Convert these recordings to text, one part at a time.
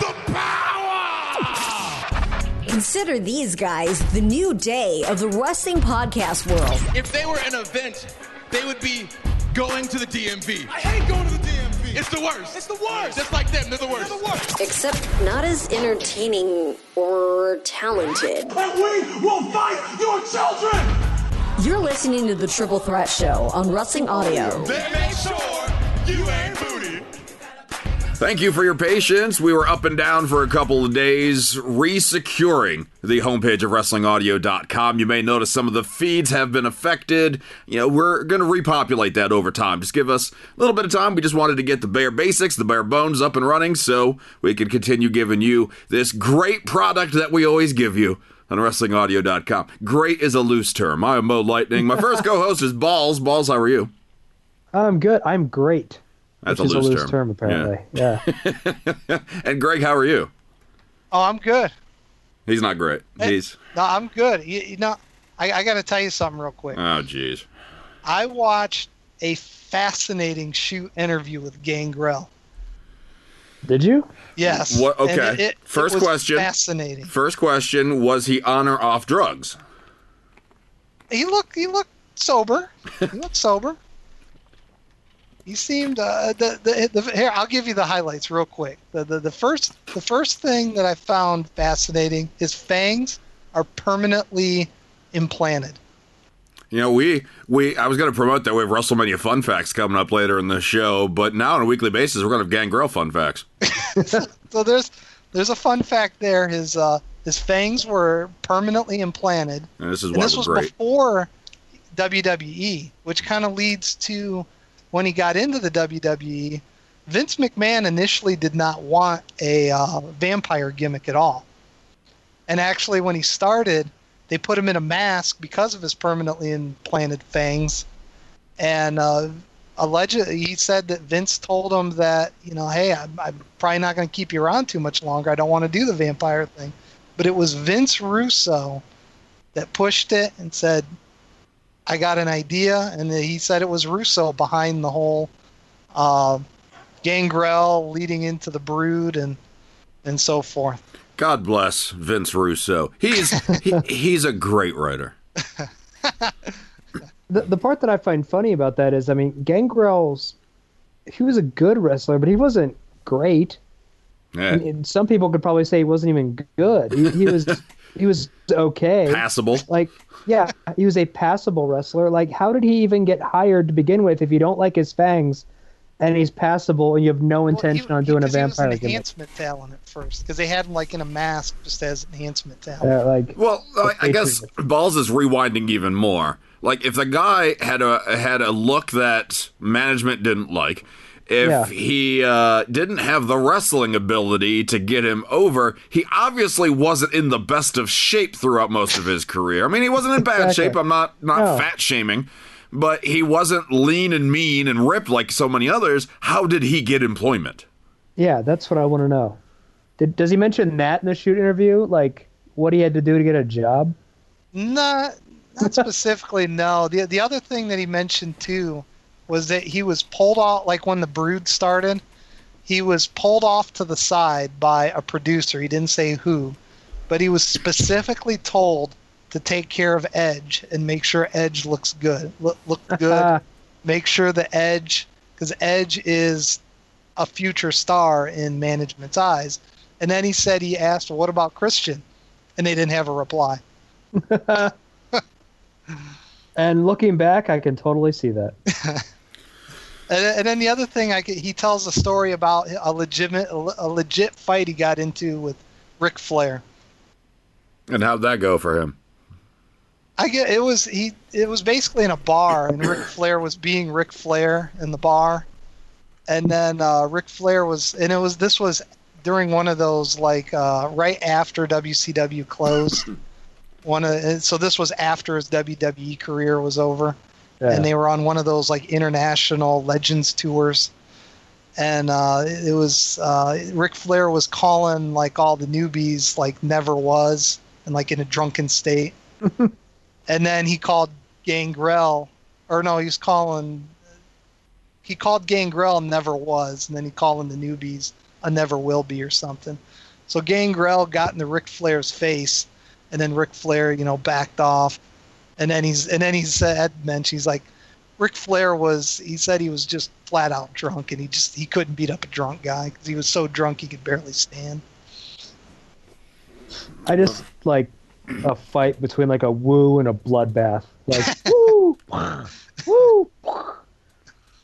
the power! Consider these guys the new day of the wrestling podcast world. If they were an event, they would be going to the DMV. I hate going to the DMV. It's the worst. It's the worst. Just like them, they're the worst. They're the worst. Except not as entertaining or talented. And we will fight your children! You're listening to the Triple Threat Show on Wrestling Audio. Then make sure you ain't booty. Thank you for your patience. We were up and down for a couple of days, resecuring the homepage of WrestlingAudio.com. You may notice some of the feeds have been affected. You know, we're going to repopulate that over time. Just give us a little bit of time. We just wanted to get the bare basics, the bare bones up and running so we can continue giving you this great product that we always give you on WrestlingAudio.com. Great is a loose term. I am Mo Lightning. My first co host is Ballz. Ballz, how are you? I'm good. I'm great. That's which a is loose a loose term. term, apparently. Yeah. And Gregg, how are you? Oh, I'm good. He's not great. Hey. He's. No, I'm good. You, you know, I, I got to tell you something real quick. Oh, jeez. I watched a fascinating shoot interview with Gangrel. Did you? Yes. What- okay. it- it- it First was question. Fascinating. First question: Was he on or off drugs? He looked. He looked sober. he looked sober. He seemed. Uh, the, the, the, here, I'll give you the highlights real quick. The, the the first the first thing that I found fascinating is fangs are permanently implanted. You know, we we I was going to promote that we have WrestleMania fun facts coming up later in the show, but now on a weekly basis we're going to have Gangrel fun facts. So there's there's a fun fact there. His uh, his fangs were permanently implanted, And this is and this was great. before WWE, which kind of leads to when he got into the WWE. Vince McMahon initially did not want a uh, vampire gimmick at all, and actually when he started, they put him in a mask because of his permanently implanted fangs, and uh, allegedly he said that Vince told him that you know, hey, I'm, I'm probably not going to keep you around too much longer. I don't want to do the vampire thing, but it was Vince Russo that pushed it and said, I got an idea, and he said it was Russo behind the whole uh, Gangrel leading into the Brood and and so forth. God bless Vince Russo. He's he, he's a great writer. The, the part that I find funny about that is, I mean, Gangrel's, he was a good wrestler, but he wasn't great. Yeah. And, and some people could probably say he wasn't even good. He, he was, he was okay. Passable. Like, yeah, he was a passable wrestler. Like, how did he even get hired to begin with if you don't like his fangs and he's passable and you have no intention Well, on he- doing a because he was vampire an gimmick? enhancement talent at first because they had him like in a mask just as enhancement talent. Uh, like, Well, I, I guess Ballz is rewinding even more. Like if the guy had a had a look that management didn't like, if Yeah. he uh, didn't have the wrestling ability to get him over, he obviously wasn't in the best of shape throughout most of his career. I mean, he wasn't in bad Exactly. shape. I'm not not No. fat shaming, but he wasn't lean and mean and ripped like so many others. How did he get employment? yeah, that's what I want to know. Did, does he mention that in the shoot interview? Like, what he had to do to get a job? Not not specifically. no. The the other thing that he mentioned too was that he was pulled off like when the Brood started. He was pulled off to the side by a producer. He didn't say who, but he was specifically told to take care of Edge and make sure Edge looks good. Look, look good. make sure the Edge, because Edge is a future star in management's eyes. And then he said he asked, well, "What about Christian?" And they didn't have a reply. And looking back, I can totally see that. And, and then the other thing, I, could- he tells a story about a legitimate, a legit fight he got into with Ric Flair. And how'd that go for him? I get it was he. It was basically in a bar, and Ric Flair was being Ric Flair in the bar, and then uh, Ric Flair was, and it was this was during one of those like uh, right after WCW closed. one of so this was after his WWE career was over. Yeah. and they were on one of those like international legends tours and uh, it was uh, Ric Flair was calling like all the newbies like never was and like in a drunken state and then he called Gangrel or no he was calling he called Gangrel never was and then he calling the newbies a never will be or something. So Gangrel got into Ric Flair's face, and then Ric Flair, you know, backed off, and then he's and then he said, mentioned he's like, Ric Flair was he said he was just flat out drunk, and he just he couldn't beat up a drunk guy because he was so drunk he could barely stand. I just like a fight between like a woo and a bloodbath. Like woo, woo.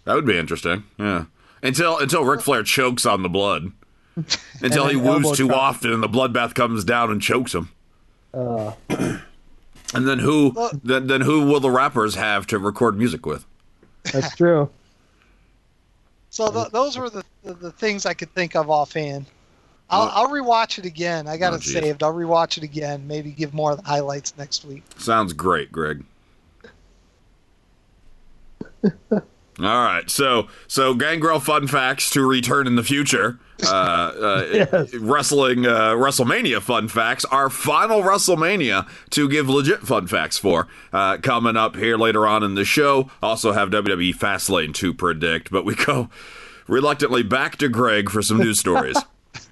That would be interesting. Yeah. Until until Ric Flair chokes on the blood. Until he then woos too often and the bloodbath comes down and chokes him. Uh, And then who Well- then then who will the rappers have to record music with? that's true. So th- those were the, the the things I could think of offhand. I'll, I'll rewatch it again. I got Oh, it geez. saved. I'll rewatch it again. Maybe give more of the highlights next week. Sounds great, Gregg. All right, so so Gangrel fun facts to return in the future. Uh, uh, Yes. Wrestling uh, WrestleMania fun facts. Our final WrestleMania to give legit fun facts for uh, coming up here later on in the show. Also have WWE Fastlane to predict, but we go reluctantly back to Gregg for some news stories.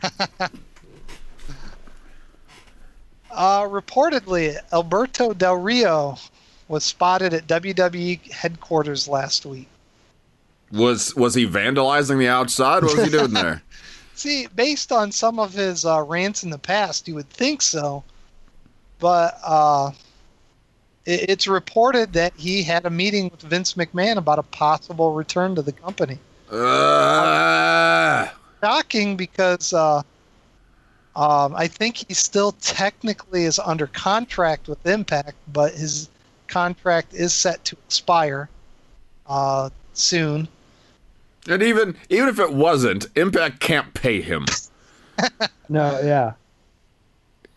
Uh, reportedly, Alberto Del Rio was spotted at WWE headquarters last week. Was was he vandalizing the outside? What was he doing there? See, based on some of his uh, rants in the past, you would think so, but uh, it, it's reported that he had a meeting with Vince McMahon about a possible return to the company. Uh, shocking because uh, um, I think he still technically is under contract with Impact, but his contract is set to expire uh, soon. And even even if it wasn't, Impact can't pay him. No, yeah.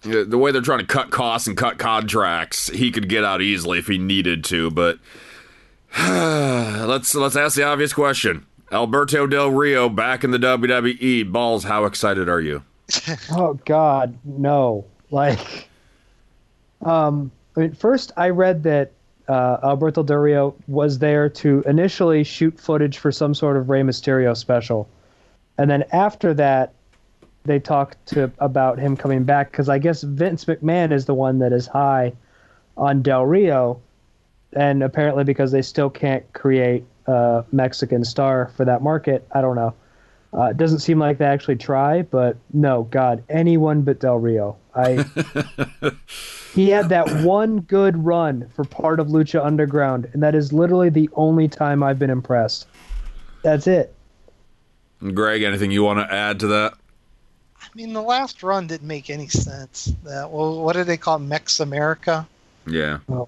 Yeah, the way they're trying to cut costs and cut contracts, he could get out easily if he needed to. But let's let's ask the obvious question: Alberto Del Rio back in the WWE. Ballz, how excited are you? Oh God, no! Like, um, I mean, first I read that uh, Alberto Del Rio was there to initially shoot footage for some sort of Rey Mysterio special, and then after that, they talked to about him coming back because I guess Vince McMahon is the one that is high on Del Rio, and apparently because they still can't create a Mexican star for that market, I don't know. Uh, it doesn't seem like they actually try, but no, God, anyone but Del Rio. I he had that one good run for part of Lucha Underground, and that is literally the only time I've been impressed. That's it. Gregg, anything you want to add to that? I mean, the last run didn't make any sense. That well, what do they call it? Mex America? Yeah. Well,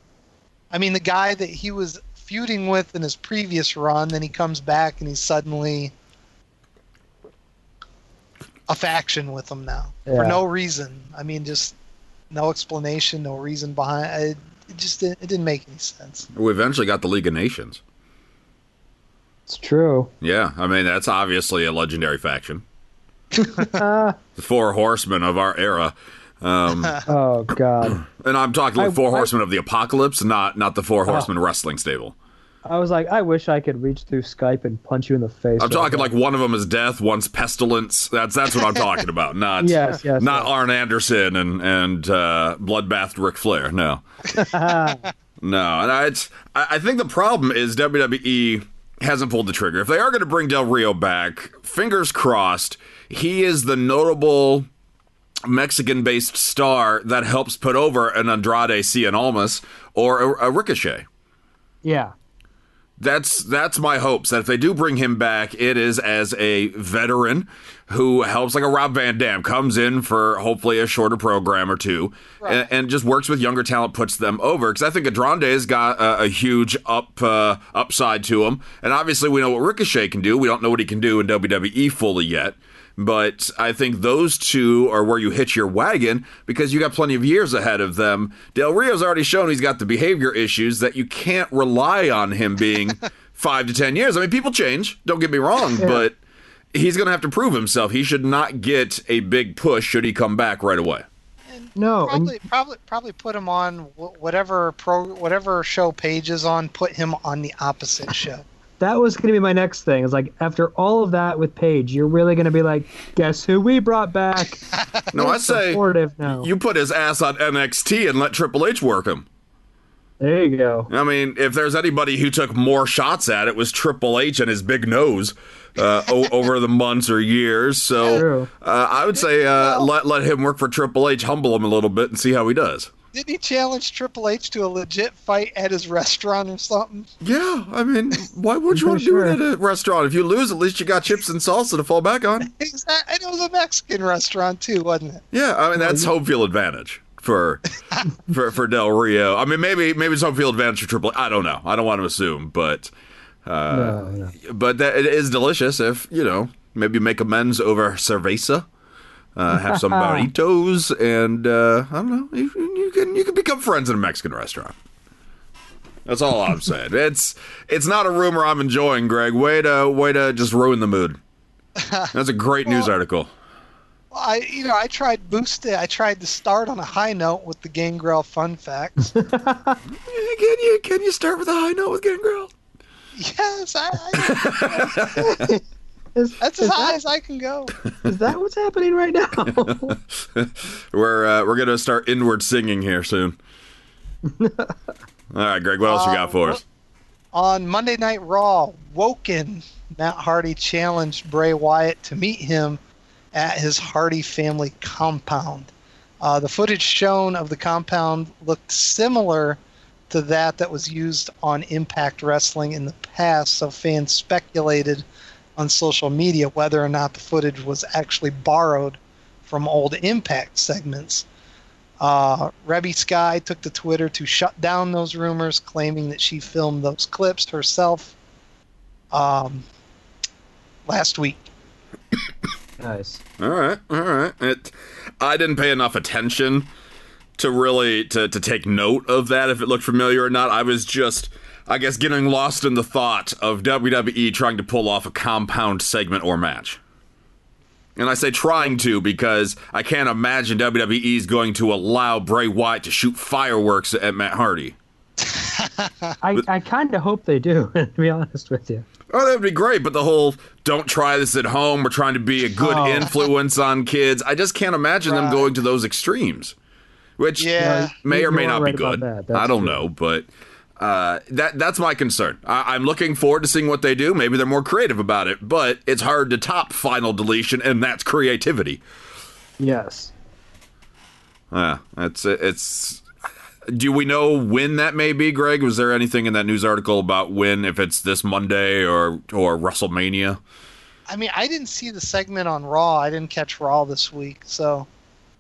I mean, the guy that he was feuding with in his previous run, then he comes back and he's suddenly a faction with him now for no reason. I mean, just no explanation, no reason behind it. It just didn't, it didn't make any sense. We eventually got the League of Nations. It's true. Yeah, I mean that's obviously a legendary faction. The four horsemen of our era. Um, oh God. and I'm talking like four I- horsemen of the apocalypse, not not the four horsemen wrestling stable. I was like, I wish I could reach through Skype and punch you in the face. I'm talking like one of them is death, one's pestilence. That's that's what I'm talking about. Not Yes, yes, not yes. Arn Anderson and and uh, bloodbathed Ric Flair. No, no. And I, it's I, I think the problem is WWE hasn't pulled the trigger. If they are going to bring Del Rio back, fingers crossed, he is the notable Mexican-based star that helps put over an Andrade Cien Almas or a, a Ricochet. yeah. That's that's my hopes that if they do bring him back, it is as a veteran who helps like a Rob Van Dam comes in for hopefully a shorter program or two, and, and just works with younger talent, puts them over. Because I think Andrade's got a, a huge up uh, upside to him, and obviously we know what Ricochet can do. We don't know what he can do in WWE fully yet. But I think those two are where you hitch your wagon because you got plenty of years ahead of them. Del Rio's already shown he's got the behavior issues that you can't rely on him being five to ten years. I mean, people change, don't get me wrong, but he's going to have to prove himself. He should not get a big push should he come back right away. No. and- Probably, probably, probably put him on whatever pro, whatever show Paige is on. Put him on the opposite show. That was going to be my next thing. It's like after all of that with Paige, you're really going to be like, guess who we brought back? No, I say now. you put his ass on NXT and let Triple H work him. there you go. I mean, if there's anybody who took more shots at it, was Triple H and his big nose uh, o- over the months or years. So uh, I would say uh, let let him work for Triple H, humble him a little bit, and see how he does. Didn't he challenge Triple H to a legit fight at his restaurant or something? Yeah, I mean, why would you want to do it at a restaurant? If you lose, at least you got chips and salsa to fall back on. Exactly. And it was a Mexican restaurant too, wasn't it? Yeah, I mean that's home field advantage for for for Del Rio. I mean, maybe maybe it's home field advantage for Triple. H. I don't know. I don't want to assume, but uh, No, no. but that it is delicious if you know maybe make amends over cerveza. Uh, have some burritos, and uh, I don't know. You, you can you can become friends in a Mexican restaurant. That's all I'm saying. It's it's not a rumor I'm enjoying, Gregg. Way to way to just ruin the mood. That's a great news article. I, you know, I tried boosting. I tried to start on a high note with the Gangrel fun facts. Can you can you start with a high note with Gangrel? yes, I, I, Is, that's as high that, as I can go. is that what's happening right now? We're uh, we're gonna start inward singing here soon. All right, Gregg. What else you got for us? On Monday Night Raw, Woken, Matt Hardy challenged Bray Wyatt to meet him at his Hardy family compound. Uh, the footage shown of the compound looked similar to that that was used on Impact Wrestling in the past, so fans speculated on social media whether or not the footage was actually borrowed from old Impact segments. Uh, Reby Sky took to Twitter to shut down those rumors, claiming that she filmed those clips herself um, last week. nice. All right, all right. It, I didn't pay enough attention to really to to take note of that if it looked familiar or not. I was just, I guess, getting lost in the thought of WWE trying to pull off a compound segment or match. And I say trying to because I can't imagine WWE is going to allow Bray Wyatt to shoot fireworks at Matt Hardy. I, I kind of hope they do, to be honest with you. Oh, that would be great. But the whole don't try this at home. We're trying to be a good Oh. influence on kids. I just can't imagine them going to those extremes, which Yeah. may or may not be right about good. that. I don't true. know, but uh, that that's my concern. I, I'm looking forward to seeing what they do. Maybe they're more creative about it, but it's hard to top final deletion, and that's creativity. Yes. Yeah, it's it's. Do we know when that may be, Gregg? Was there anything in that news article about when, if it's this Monday or or WrestleMania? I mean, I didn't see the segment on Raw. I didn't catch Raw this week, so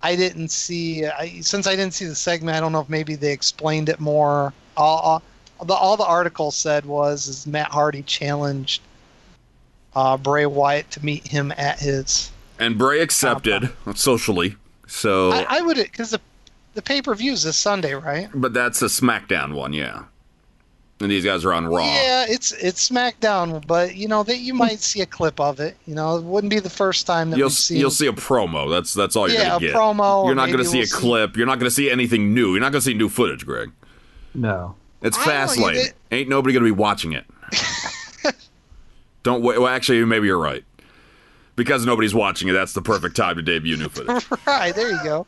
I didn't see. I, since I didn't see the segment, I don't know if maybe they explained it more. All, all the all the article said was is Matt Hardy challenged uh, Bray Wyatt to meet him at his. And Bray accepted socially. So, I, I would because the the pay per view is this Sunday, right? but that's a SmackDown one, yeah. And these guys are on Raw. Yeah, it's it's SmackDown, but you know that you might see a clip of it. You know, it wouldn't be the first time that You'll we've seen. you'll see a promo. That's that's all you're Yeah, gonna a get. promo, You're not gonna see we'll a see- clip. You're not gonna see anything new. You're not gonna see new footage, Gregg. No. It's I fast you lane. did- Ain't nobody gonna be watching it. Don't wait. Well, actually, maybe you're right. Because nobody's watching it, that's the perfect time to debut new footage. right there, you go.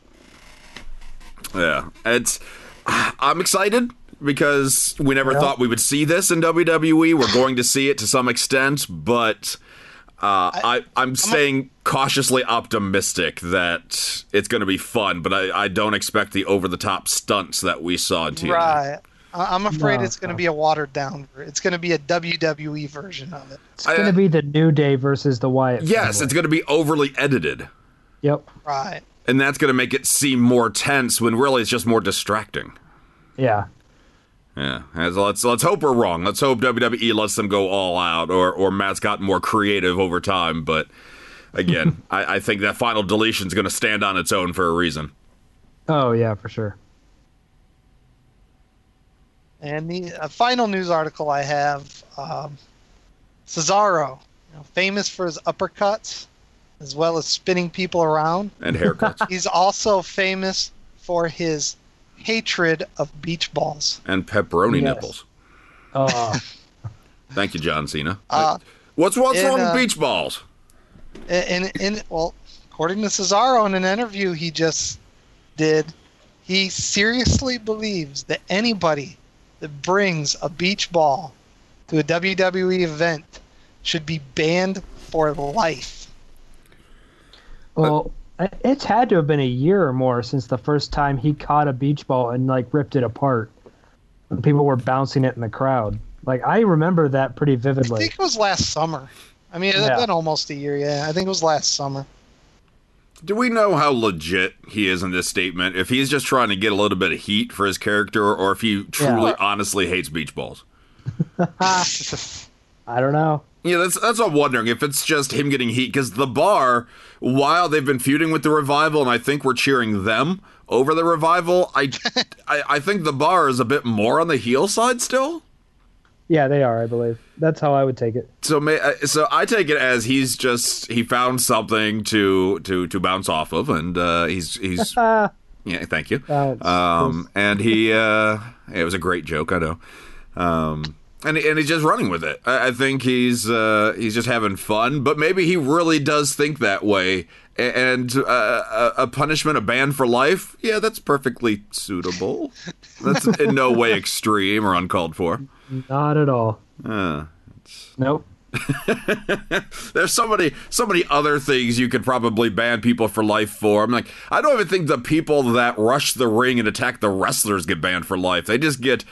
Yeah, it's. I'm excited because we never Yeah. thought we would see this in WWE. We're going to see it to some extent, but uh, I, I'm staying cautiously optimistic that it's going to be fun. But I, I don't expect the over the top stunts that we saw in TNA. Right. I- I'm afraid No, it's going to no. be a watered down. It's going to be a WWE version of it. It's going to be the New Day versus the Wyatt. Yes, family. it's going to be overly edited. Yep. Right. And that's going to make it seem more tense when really it's just more distracting. Yeah. Yeah, let's let's hope we're wrong. Let's hope WWE lets them go all out, or or Matt's gotten more creative over time. But again, I, I think that final deletion is going to stand on its own for a reason. Oh yeah, for sure. And the uh, final news article I have um, Cesaro, you know, famous for his uppercuts as well as spinning people around. And haircuts He's also famous for his hatred of beach balls. and pepperoni Yes. nipples. Oh, Thank you, John Cena. Uh, what's what's and, wrong uh, with beach balls? And in well, according to Cesaro in an interview he just did, he seriously believes that anybody that brings a beach ball to a WWE event should be banned for life. Well, it's had to have been a year or more since the first time he caught a beach ball and like ripped it apart. People were bouncing it in the crowd. Like I remember that pretty vividly. I think it was last summer. I mean, it's Yeah. been almost a year. Yeah, I think it was last summer. Do we know how legit he is in this statement? If he's just trying to get a little bit of heat for his character, or if he truly, honestly hates beach balls? I don't know. Yeah, that's that's what I'm wondering if it's just him getting heat because the bar, while they've been feuding with the revival, and I think we're cheering them over the revival. I, I, I think the bar is a bit more on the heel side still. Yeah, they are. I believe that's how I would take it. So, may, uh, so I take it as he's just he found something to to to bounce off of, and uh, he's he's Ah, yeah, thank you. Bounce. Um, and he uh, it was a great joke, I know. Um, and and he's just running with it. I, I think he's uh, he's just having fun, but maybe he really does think that way. And uh, a, punishment, a ban for life, yeah, that's perfectly suitable. That's in no way extreme or uncalled for. not at all. Uh, Nope. there's so many so many other things you could probably ban people for life for. I'm like, I don't even think the people that rush the ring and attack the wrestlers get banned for life. They just get,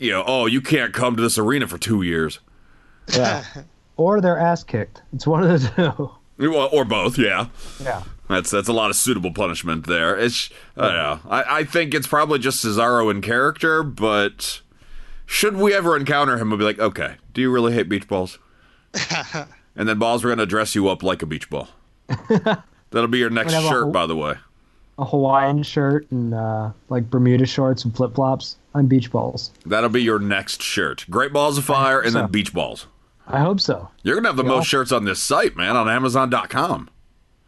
you know, oh, you can't come to this arena for two years, Yeah. or their ass kicked. It's one of the two. Well, or both. Yeah, Yeah. that's that's a lot of suitable punishment there. It's I don't know. I, I think it's probably just Cesaro in character, but should we ever encounter him, we'll be like, okay, do you really hate beach balls? and then balls, we're gonna dress you up like a beach ball. That'll be your next We'd a shirt, by the way. A Hawaiian shirt and uh, like Bermuda shorts and flip flops on beach balls. That'll be your next shirt. Great balls of fire and then beach balls. I hope so. You're gonna have the most shirts on this site, man, on Amazon.com.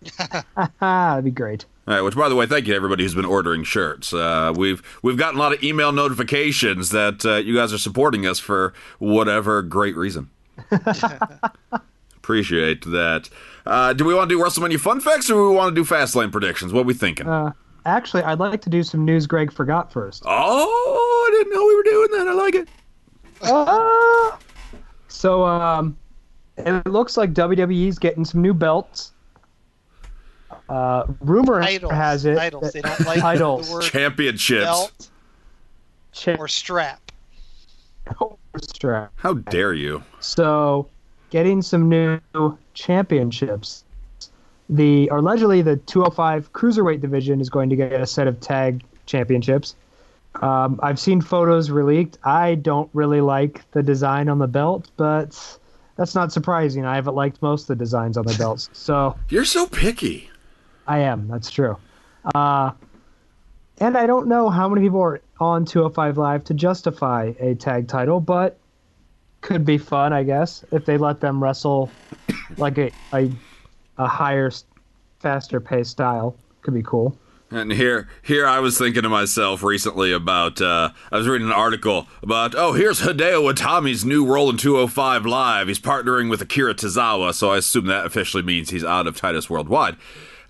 That'd be great. All right, which, by the way, thank you to everybody who's been ordering shirts. Uh, we've we've gotten a lot of email notifications that uh, you guys are supporting us for whatever great reason. Appreciate that. Uh, do we want to do WrestleMania fun facts or do we want to do fast lane predictions? What are we thinking? Uh, actually, I'd like to do some news Gregg forgot first. oh, I didn't know we were doing that. I like it. Ah! So, um, it looks like WWE's getting some new belts. Uh, rumor Titles. has it Titles. that- They don't like titles. the word Championships. belt Cha- or strap. strap. How dare you? So, getting some new championships. The or allegedly the 205 cruiserweight division is going to get a set of tag championships. Um, I've seen photos released. I don't really like the design on the belt, but that's not surprising. I haven't liked most of the designs on the belts, so You're so picky. I am. That's true. Uh, and I don't know how many people are on 205 Live to justify a tag title, but could be fun, I guess, if they let them wrestle like a a, a higher, faster paced style. Could be cool. And here, here, I was thinking to myself recently about. Uh, I was reading an article about. Oh, here's Hideo Itami's new role in 205 Live. He's partnering with Akira Tozawa, so I assume that officially means he's out of Titus Worldwide.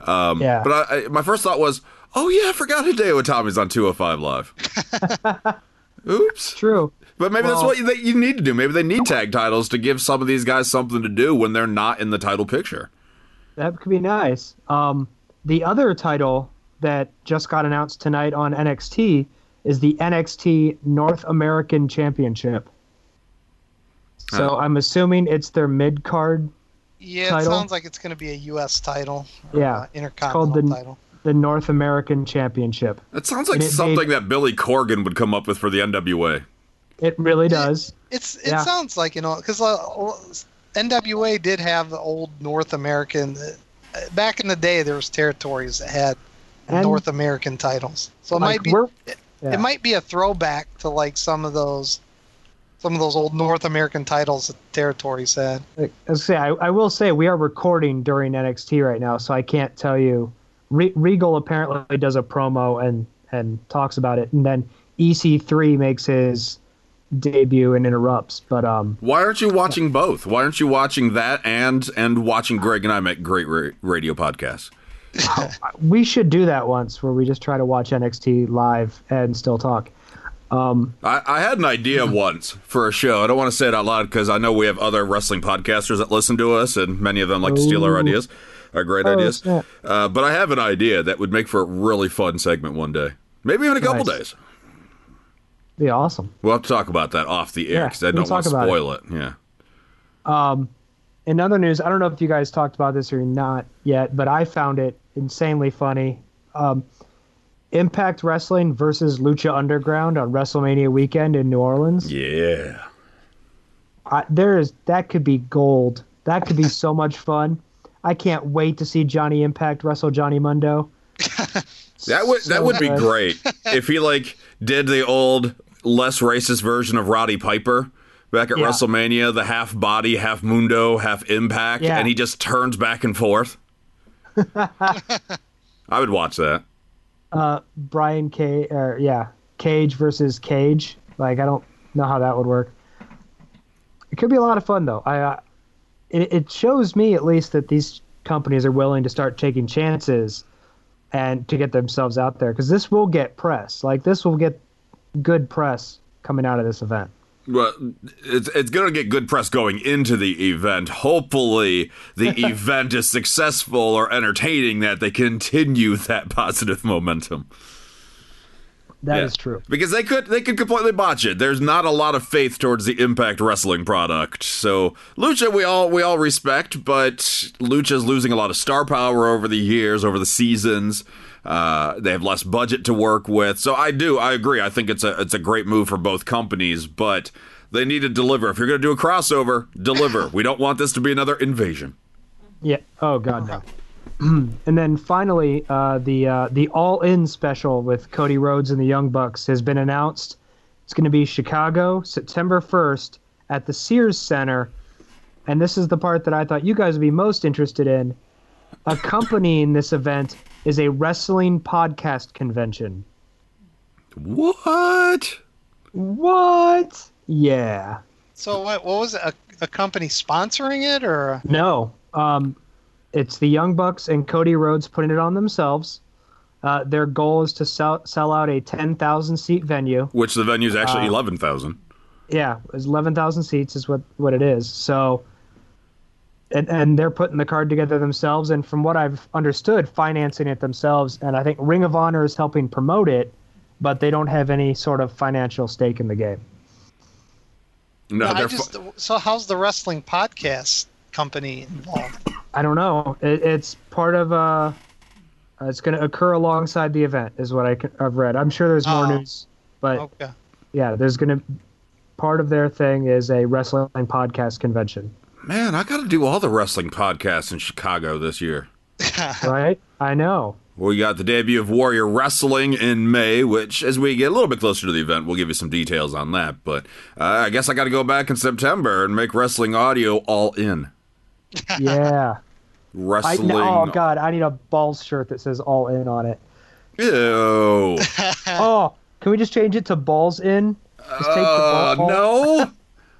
Um, Yeah. But I, I, my first thought was, oh yeah, I forgot Hideo Itami's on 205 Live. Oops. True. But maybe that's what you, you need to do. Maybe they need tag titles to give some of these guys something to do when they're not in the title picture. That could be nice. Um, the other title that just got announced tonight on NXT is the NXT North American Championship. So Oh. I'm assuming it's their mid card, Yeah, Title? it sounds like it's going to be a U.S. title. or, Yeah, uh, called intercontinental the- title. the North American Championship. That sounds like And it made- something that Billy Corgan would come up with for the NWA. It really does. It's it Yeah. sounds like you know because uh, NWA did have the old North American. Uh, back in the day, there was territories that had And- North American titles, so it Like, might be it, yeah. it might be a throwback to like some of those some of those old North American titles that territories had. I, say, I, I will say we are recording during NXT right now, so I can't tell you. Re- Regal apparently does a promo and and talks about it, and then EC3 makes his debut and interrupts. But um, Why aren't you watching both? Why aren't you watching that and and watching Gregg and I make great ra- radio podcasts? we should do that once where we just try to watch NXT live and still talk. Um, I, I had an idea once for a show. I don't want to say it out loud because I know we have other wrestling podcasters that listen to us, and many of them like to steal our ideas, our great Oh, ideas. Uh, but I have an idea that would make for a really fun segment one day, maybe even a couple Nice. days. Be awesome. We'll have to talk about that off the air Yeah, because I don't want to about it. spoil it. Yeah. Um, In other news, I don't know if you guys talked about this or not yet, but I found it insanely funny. Um, Impact Wrestling versus Lucha Underground on WrestleMania weekend in New Orleans. Yeah. I, there is that could be gold. That could be so much fun. I can't wait to see Johnny Impact wrestle Johnny Mundo. That would that So would be great if he like did the old less racist version of Roddy Piper back at Yeah. WrestleMania, the half body, half mundo, half impact, Yeah. and he just turns back and forth. I would watch that. Uh, Brian Cage, or yeah, Cage versus Cage. Like I don't know how that would work. It could be a lot of fun though. I, uh, it, it shows me at least that these companies are willing to start taking chances and to get themselves out there because this will get press. Like this will get good press coming out of this event. Well, it's it's going to get good press going into the event. Hopefully, the event is successful or entertaining that they continue that positive momentum. That is Yeah. true. Because they could they could completely botch it. There's not a lot of faith towards the Impact Wrestling product. So Lucha we all we all respect, but Lucha's losing a lot of star power over the years, over the seasons. Uh, they have less budget to work with. So I do I agree. I think it's a it's a great move for both companies, but they need to deliver. If you're going to do a crossover, deliver. we don't want this to be another invasion. Yeah. Oh God, no. and then finally, uh, the uh, the All In special with Cody Rhodes and the Young Bucks has been announced. It's going to be Chicago, September first, at the Sears Center. And this is the part that I thought you guys would be most interested in. Accompanying this event is a wrestling podcast convention. What? What? Yeah. So what? What was it? A, a company sponsoring it, or No. Um, it's the Young Bucks and Cody Rhodes putting it on themselves. Uh, their goal is to sell sell out a ten thousand seat venue. Which the venue is actually 11,000. Yeah, eleven thousand seats is what what it is. So, and and they're putting the card together themselves. And from what I've understood, financing it themselves. And I think Ring of Honor is helping promote it, but they don't have any sort of financial stake in the game. No, I they're just. fu- So how's the wrestling podcast company involved? I don't know. It, it's part of uh It's going to occur alongside the event, is what I, I've read. I'm sure there's more Oh. news, but Okay. yeah, there's going to. Part of their thing is a wrestling podcast convention, Man, I got to do all the wrestling podcasts in Chicago this year. right? I know. We got the debut of Warrior Wrestling in May, which, as we get a little bit closer to the event, we'll give you some details on that. But uh, I guess I got to go back in September and make wrestling audio all in. Yeah. I Wrestling. oh god, I need a balls shirt that says all in on it. Ew. Oh, can we just change it to balls in? Just take the Uh, no.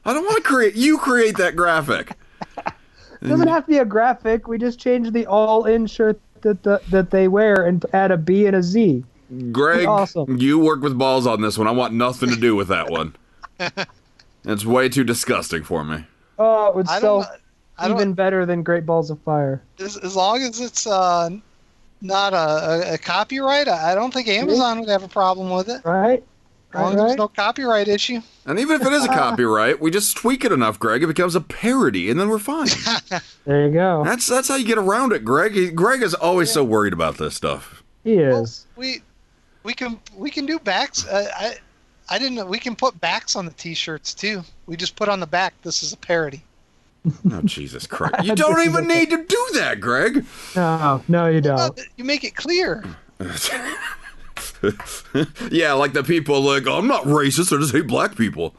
I don't want to create. You create that graphic. It doesn't have to be a graphic. We just change the all in shirt that the, that they wear and add a B and a Z. Gregg, Awesome. you work with Ballz on this one. I want nothing to do with that one. it's way too disgusting for me. Oh, it would I. I even better than Great Balls of Fire. as, as long as it's uh, not a, a, a copyright, I I don't think Amazon would have a problem with it. Right? As long Right, as there's right? no copyright issue. And even if it is a copyright, we just tweak it enough, Gregg, it becomes a parody, and then we're fine. There you go. That's that's how you get around it, Gregg. Gregg is always so worried about this stuff. He is. We we can we can do backs. Uh, I I didn't know we can put backs on the t-shirts too. We just put on the back. This is a parody. Oh Jesus Christ! You don't even need to do that, Gregg. No, no, you don't. you make it clear. Yeah, like the people like I'm not racist. I just hate black people.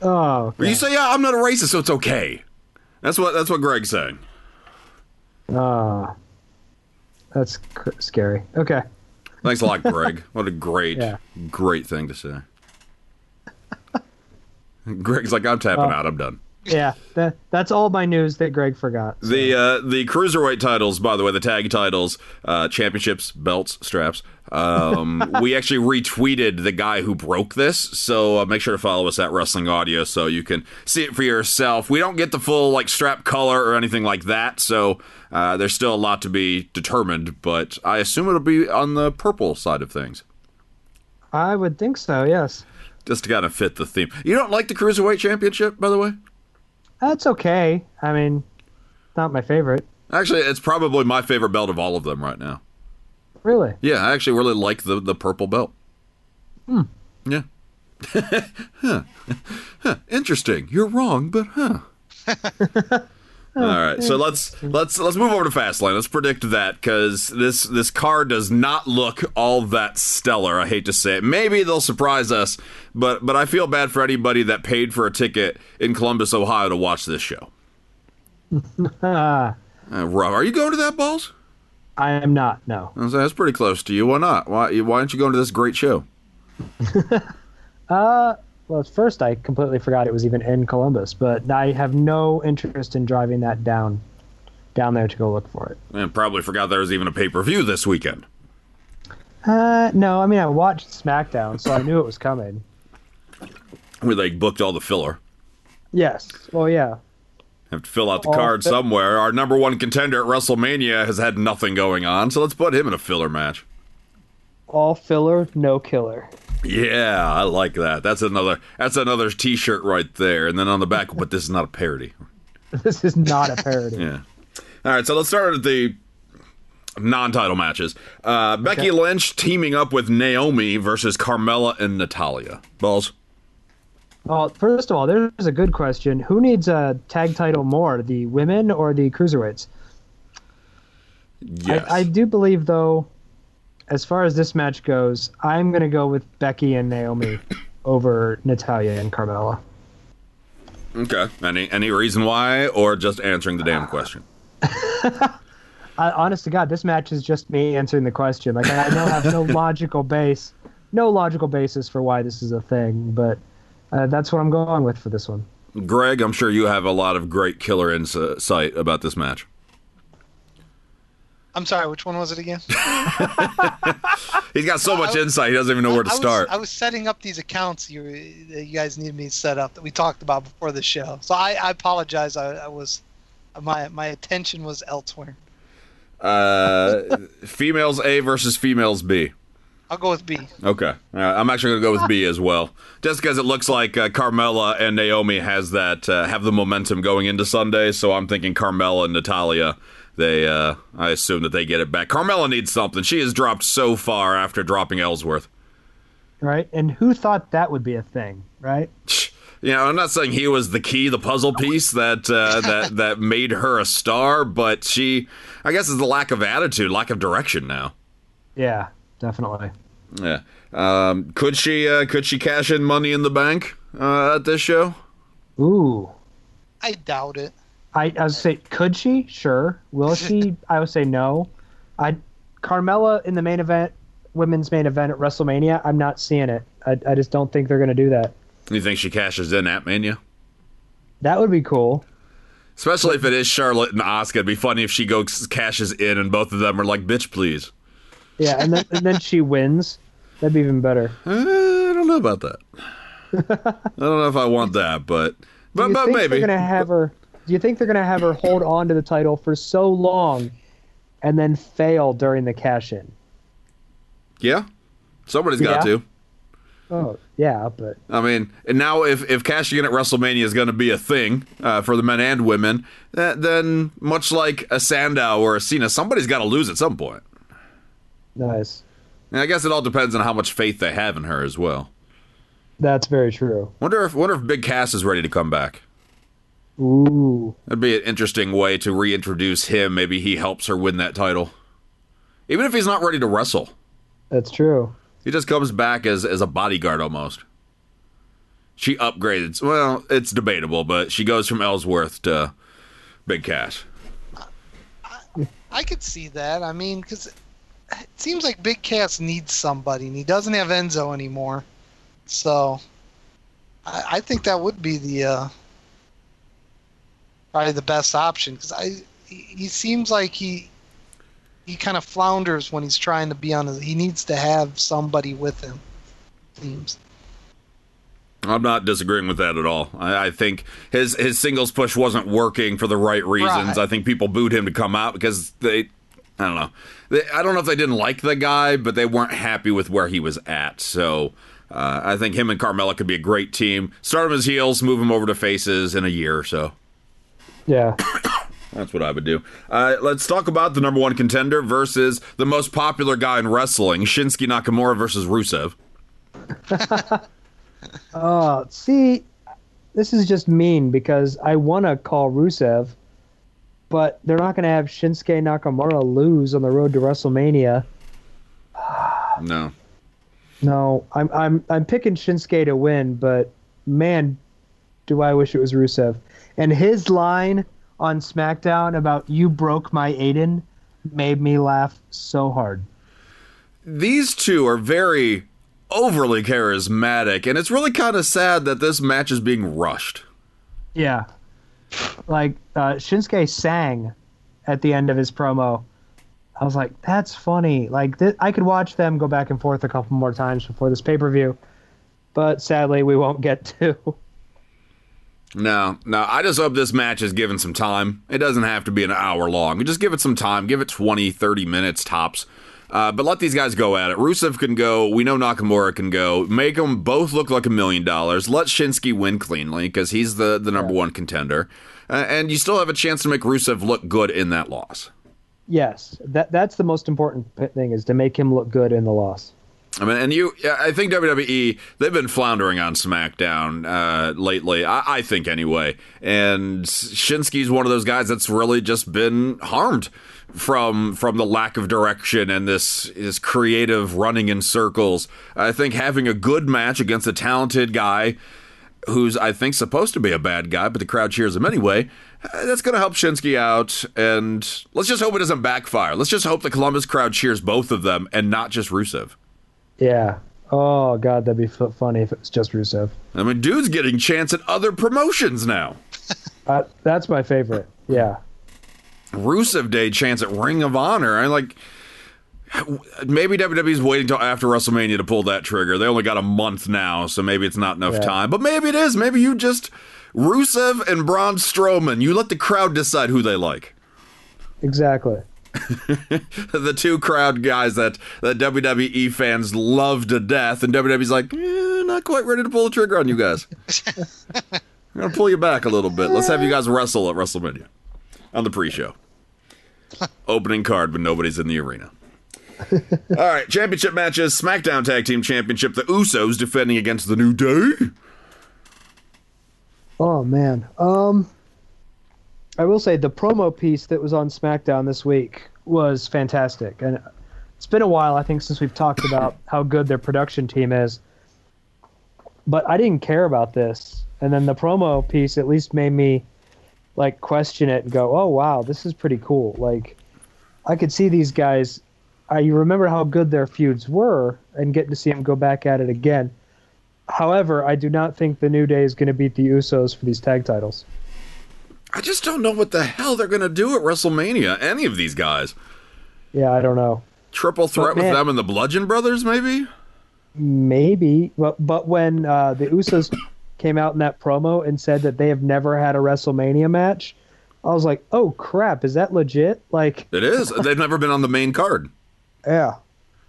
Oh, But you say, yeah, I'm not a racist, so it's okay. That's what that's what Gregg's saying. ah, that's cr- scary. Okay. Thanks a lot, Gregg. what a great, Yeah. great thing to say. Gregg's like, I'm tapping Uh, out. I'm done. Yeah, that that's all my news that Gregg forgot. so. The uh, the cruiserweight titles, by the way, the tag titles, uh, championships, belts, straps. Um, we actually retweeted the guy who broke this, so uh, make sure to follow us at Wrestling Audio so you can see it for yourself. We don't get the full like strap color or anything like that, so uh, there's still a lot to be determined. But I assume it'll be on the purple side of things, I would think so. Yes, just to kind of fit the theme. You don't like the cruiserweight championship, by the way? that's okay. I mean, not my favorite. Actually, it's probably my favorite belt of all of them right now. Really? Yeah, I actually really like the the purple belt. Hmm. Yeah. huh. Huh. Interesting. You're wrong, but huh. All right, so let's let's let's move over to Fastlane. Let's predict that because this this car does not look all that stellar. I hate to say it. Maybe they'll surprise us, but but I feel bad for anybody that paid for a ticket in Columbus, Ohio, to watch this show. Uh, Rob, are you going to that, Ballz? I am not. No. I was like, That's pretty close to you. Why not? Why why aren't you going to this great show? Uh, well, at first I completely forgot it was even in Columbus, but I have no interest in driving that down, down there to go look for it. And probably forgot there was even a pay per view this weekend. Uh, no. I mean, I watched SmackDown, so I knew it was coming. We like booked all the filler. Yes. Well, yeah. Have to fill out the All card somewhere. Our number one contender at WrestleMania has had nothing going on, so let's put him in a filler match. All filler, no killer. Yeah, I like that. That's another. That's another T-shirt right there. And then on the back, but this is not a parody. This is not a parody. Yeah. All right, so let's start with the non-title matches. Uh, Becky Lynch teaming up with Naomi versus Carmella and Natalya. Ballz. Well, first of all, there's a good question. Who needs a tag title more, the women or the cruiserweights? Yes. I, I do believe, though, as far as this match goes, I'm going to go with Becky and Naomi over Natalya and Carmella. okay. Any any reason why, or just answering the damn question? I, honest to God, this match is just me answering the question. Like I know have no logical base, no logical basis for why this is a thing, but uh, that's what I'm going with for this one. Gregg, I'm sure you have a lot of great killer insight about this match. I'm sorry, which one was it again? He's got so much insight, he doesn't even know where to I was- start. I was setting up these accounts you that you guys needed me to set up that we talked about before the show. So I, I apologize. I, I was my my attention was elsewhere. Uh, females A versus females B. I'll go with B. Okay, All right, I'm actually going to go with B as well, just because it looks like uh, Carmella and Naomi has that uh, have the momentum going into Sunday. So I'm thinking Carmella and Natalya. They, uh, I assume that they get it back. Carmella needs something. She has dropped so far after dropping Ellsworth. Right? And who thought that would be a thing, right? You know, I'm not saying he was the key, the puzzle piece that uh, that that made her a star, but she, I guess, is the lack of attitude, lack of direction now. Yeah, definitely. Yeah. Um, could she uh, could she cash in Money in the Bank uh, at this show? Ooh. I doubt it. I, I would say, could she? Sure. Will she? I would say no. I Carmella in the main event, women's main event at WrestleMania. I'm not seeing it. I, I just don't think they're going to do that. You think she cashes in at Mania? That would be cool. Especially if it is Charlotte and Asuka. It'd be funny if she goes cashes in and both of them are like, "Bitch, please." Yeah, and then and then she wins. That'd be even better. Uh, I don't know about that. I don't know if I want that, but but, do you but think maybe. they're gonna have her? Do you think they're gonna have her hold on to the title for so long, and then fail during the cash in? Yeah, somebody's got Yeah. to. Oh yeah, but I mean, and now if if cashing in at WrestleMania is going to be a thing uh, for the men and women, uh, then much like a Sandow or a Cena, somebody's got to lose at some point. nice. And I guess it all depends on how much faith they have in her as well. That's very true. Wonder if wonder if Big Cass is ready to come back. Ooh, That'd be an interesting way to reintroduce him. Maybe he helps her win that title, even if he's not ready to wrestle. that's true. He just comes back as as a bodyguard almost. She upgrades. Well, it's debatable, but she goes from Ellsworth to Big Cass. I could see that. I mean, because it seems like Big Cass needs somebody, and he doesn't have Enzo anymore. So I, I think that would be the uh, probably the best option because I he, he seems like he he kind of flounders when he's trying to be on his. He needs to have somebody with him. Seems. I'm not disagreeing with that at all. I, I, think his his singles push wasn't working for the right reasons. Right. I think people booed him to come out because they, I don't know, they, I don't know if they didn't like the guy, but they weren't happy with where he was at. So uh, I think him and Carmella could be a great team. Start him as heels, move him over to faces in a year or so. Yeah. That's what I would do. Uh, let's talk about the number one contender versus the most popular guy in wrestling, Shinsuke Nakamura versus Rusev. Oh, see, this is just mean because I want to call Rusev, but they're not going to have Shinsuke Nakamura lose on the road to WrestleMania. no. No, I'm I'm I'm picking Shinsuke to win, but man, do I wish it was Rusev. And his line on SmackDown about "You broke my Aiden" made me laugh so hard. These two are very overly charismatic, and it's really kind of sad that this match is being rushed. Yeah, like uh, Shinsuke sang at the end of his promo. I was like, "That's funny." Like th- I could watch them go back and forth a couple more times before this pay per view, but sadly, we won't get to. No, no. I just hope this match is given some time. It doesn't have to be an hour long. Just give it some time. Give it 20, 30 minutes tops. Uh, but let these guys go at it. Rusev can go. We know Nakamura can go. Make them both look like a million dollars. Let Shinsuke win cleanly because he's the, the number yeah. one contender. Uh, and you still have a chance to make Rusev look good in that loss. Yes, that that's the most important thing is to make him look good in the loss. I mean, and you, I think WWE they've been floundering on SmackDown uh, lately. I, I, think anyway, and Shinsuke's one of those guys that's really just been harmed from from the lack of direction and this this creative running in circles. I think having a good match against a talented guy who's I think supposed to be a bad guy, but the crowd cheers him anyway. Uh, that's going to help Shinsuke out, and let's just hope it doesn't backfire. Let's just hope the Columbus crowd cheers both of them and not just Rusev. Yeah. Oh god, that'd be f- funny if it was just Rusev. I mean, dude's getting chance at other promotions now. uh, that's my favorite. Yeah. Rusev Day chance at Ring of Honor. I like maybe WWE's waiting until after WrestleMania to pull that trigger. They only got a month now, so maybe it's not enough yeah. time. But maybe it is. Maybe you just Rusev and Braun Strowman. You let the crowd decide who they like. Exactly. the two crowd guys that that WWE fans love to death, and WWE's like, eh, not quite ready to pull the trigger on you guys. I'm gonna pull you back a little bit. Let's have you guys wrestle at WrestleMania on the pre-show. Opening card, but nobody's in the arena. All right, championship matches: SmackDown Tag Team Championship, the Usos defending against the New Day. Oh man, um, I will say the promo piece that was on SmackDown this week was fantastic, and it's been a while, I think, since we've talked about how good their production team is. But I didn't care about this, and then the promo piece at least made me like question it and go, "Oh wow, this is pretty cool." Like I could see these guys. I remember how good their feuds were, and getting to see them go back at it again. However, I do not think the New Day is going to beat the Usos for these tag titles. I just don't know what the hell they're going to do at WrestleMania. Any of these guys? Yeah, I don't know. Triple threat man, with them and the Bludgeon Brothers, maybe. Maybe, but but when uh, the Usos came out in that promo and said that they have never had a WrestleMania match, I was like, "Oh crap, is that legit?" Like It is. They've never been on the main card. Yeah.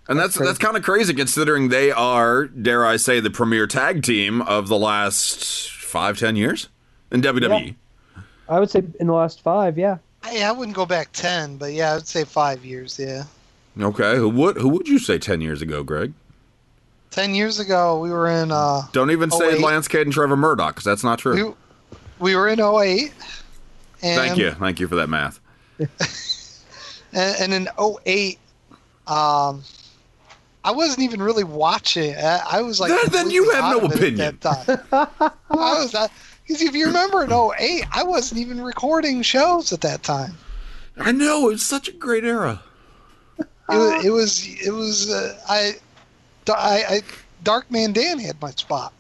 And that's that's, that's kind of crazy considering they are, dare I say, the premier tag team of the last five, ten years in WWE. Yeah. I would say in the last five, yeah. I, I wouldn't go back ten, but yeah, I would say five years, yeah. Okay, who would who would you say ten years ago, Gregg? Ten years ago, we were in. Uh, Don't even say Lance Cade and Trevor Murdoch, because that's not true. We, we were in 08. Thank you, thank you for that math. and, and, in 08, um, I wasn't even really watching. I, I was like, then, then you have no opinion. I was because if you remember in 08, I wasn't even recording shows at that time. I know it was such a great era. It was. It was. It was uh, I I, I Dark Man Dan had my spot.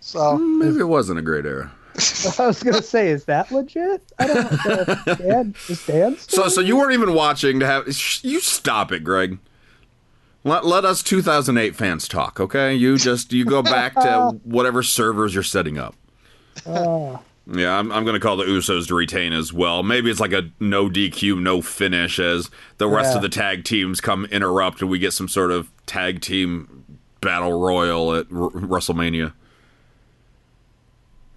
So mm, Maybe it wasn't a great era. I was gonna say, is that legit? I don't know. Dan, is Dan? So, so you weren't even watching to have. You stop it, Gregg. Let, let us 2008 fans talk, okay? You just you go back to whatever servers you're setting up. Ah. Yeah, I'm, I'm going to call the Usos to retain as well. Maybe it's like a no DQ, no finish as the rest Yeah. of the tag teams come interrupt and we get some sort of tag team battle royal at R- WrestleMania.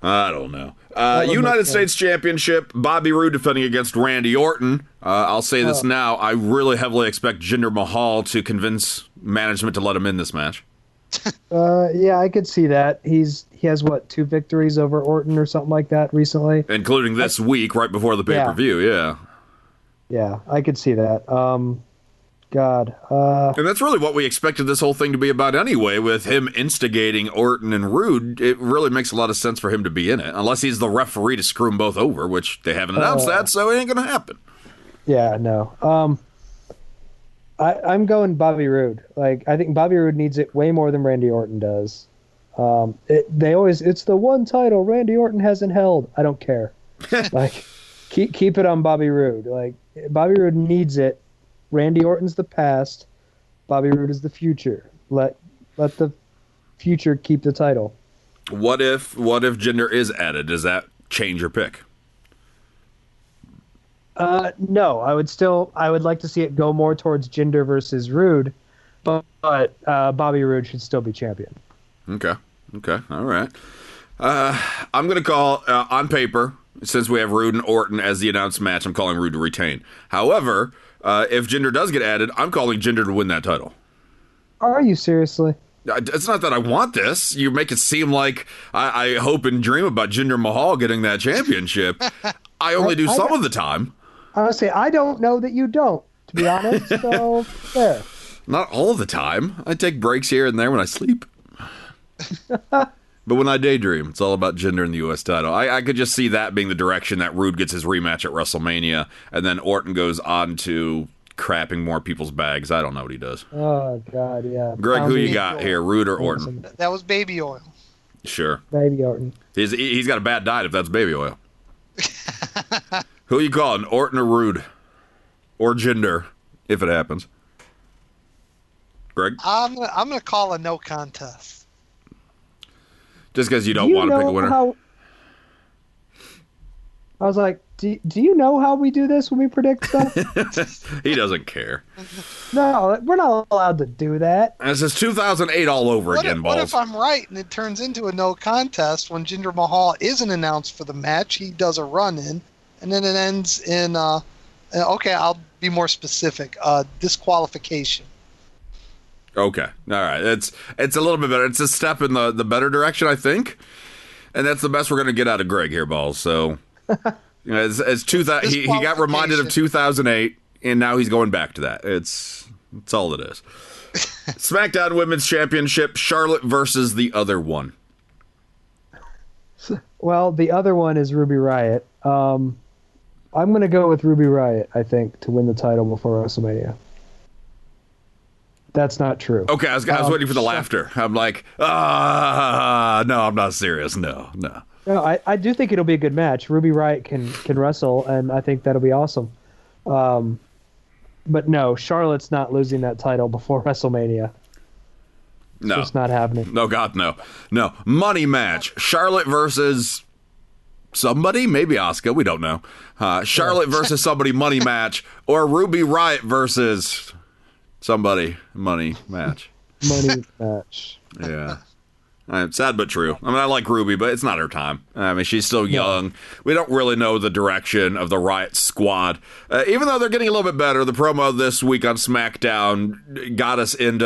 I don't know. Uh, United States Championship, Bobby Roode defending against Randy Orton. Uh, I'll say this now. I really heavily expect Jinder Mahal to convince management to let him in this match. Uh, yeah, I could see that. He's he has what two victories over Orton or something like that recently. Including this week, right before the pay per view, yeah. Yeah, I could see that. Um, God, uh, And that's really what we expected this whole thing to be about anyway, with him instigating Orton and Roode. It really makes a lot of sense for him to be in it, unless he's the referee to screw them both over, which they haven't announced that, so it ain't going to happen. yeah, no. Um, I I'm going Bobby Roode. Like I think Bobby Roode needs it way more than Randy Orton does. Um, it, they always it's the one title Randy Orton hasn't held. I don't care. like keep keep it on Bobby Roode. Like Bobby Roode needs it. Randy Orton's the past. Bobby Roode is the future. Let let the future keep the title. What if what if Jinder is added? Does that change your pick? Uh, no, I would still I would like to see it go more towards Jinder versus Roode, but, but uh, Bobby Roode should still be champion. Okay. Okay. All right. Uh, I'm going to call uh, on paper since we have Roode and Orton as the announced match. I'm calling Roode to retain. However, uh, if Jinder does get added, I'm calling Jinder to win that title. Are you seriously? It's not that I want this. You make it seem like I, I hope and dream about Jinder Mahal getting that championship. I only do I- some of the time, Honestly, I don't know that you don't. To be honest, so there. not all the time. I take breaks here and there when I sleep. but when I daydream, it's all about Jinder and the U.S. title. I, I could just see that being the direction that Roode gets his rematch at WrestleMania, and then Orton goes on to crapping more people's bags. I don't know what he does. Oh God, yeah. Gregg, who you Pounding got here, Roode or Orton? that was baby oil. Sure. Baby Orton. He's he's got a bad diet if that's baby oil. Who you calling, Orton or Roode, or Jinder, if it happens? Greg, I'm gonna, I'm gonna call a no contest. just because you don't you want to pick a winner. How... I was like, do, do you know how we do this when we predict stuff? he doesn't care. no, we're not allowed to do that. This is 2008 all over What again, if, what if I'm right and it turns into a no contest when Jinder Mahal isn't announced for the match? He does a run in, and then it ends in. Uh, uh, okay, I'll be more specific. Uh, disqualification. Okay, all right. It's it's a little bit better. It's a step in the the better direction, I think, and that's the best we're going to get out of Gregg here, Ballz. So, you know, it's, it's two thousand. He, he got reminded of 2008, and now he's going back to that. It's it's all it is. SmackDown Women's Championship: Charlotte versus the other one. Well, the other one is Ruby Riott. Um, I'm going to go with Ruby Riott, I think, to win the title before WrestleMania. That's not true. Okay, I was, I was Um, waiting for the laughter. I'm like, ah, no, I'm not serious. No, no. No, I, I do think it'll be a good match. Ruby Riott can can wrestle, and I think that'll be awesome. Um, but no, Charlotte's not losing that title before WrestleMania. No. It's not happening. No, God, no. No. Money match. Charlotte versus somebody, maybe Asuka. We don't know. Uh, Charlotte versus somebody money match, or Ruby Riott versus somebody money match. Money match. Yeah. Uh, sad but true. I mean, I like Ruby, but it's not her time. I mean, she's still young. We don't really know the direction of the Riott Squad. Uh, even though they're getting a little bit better, the promo this week on SmackDown got us into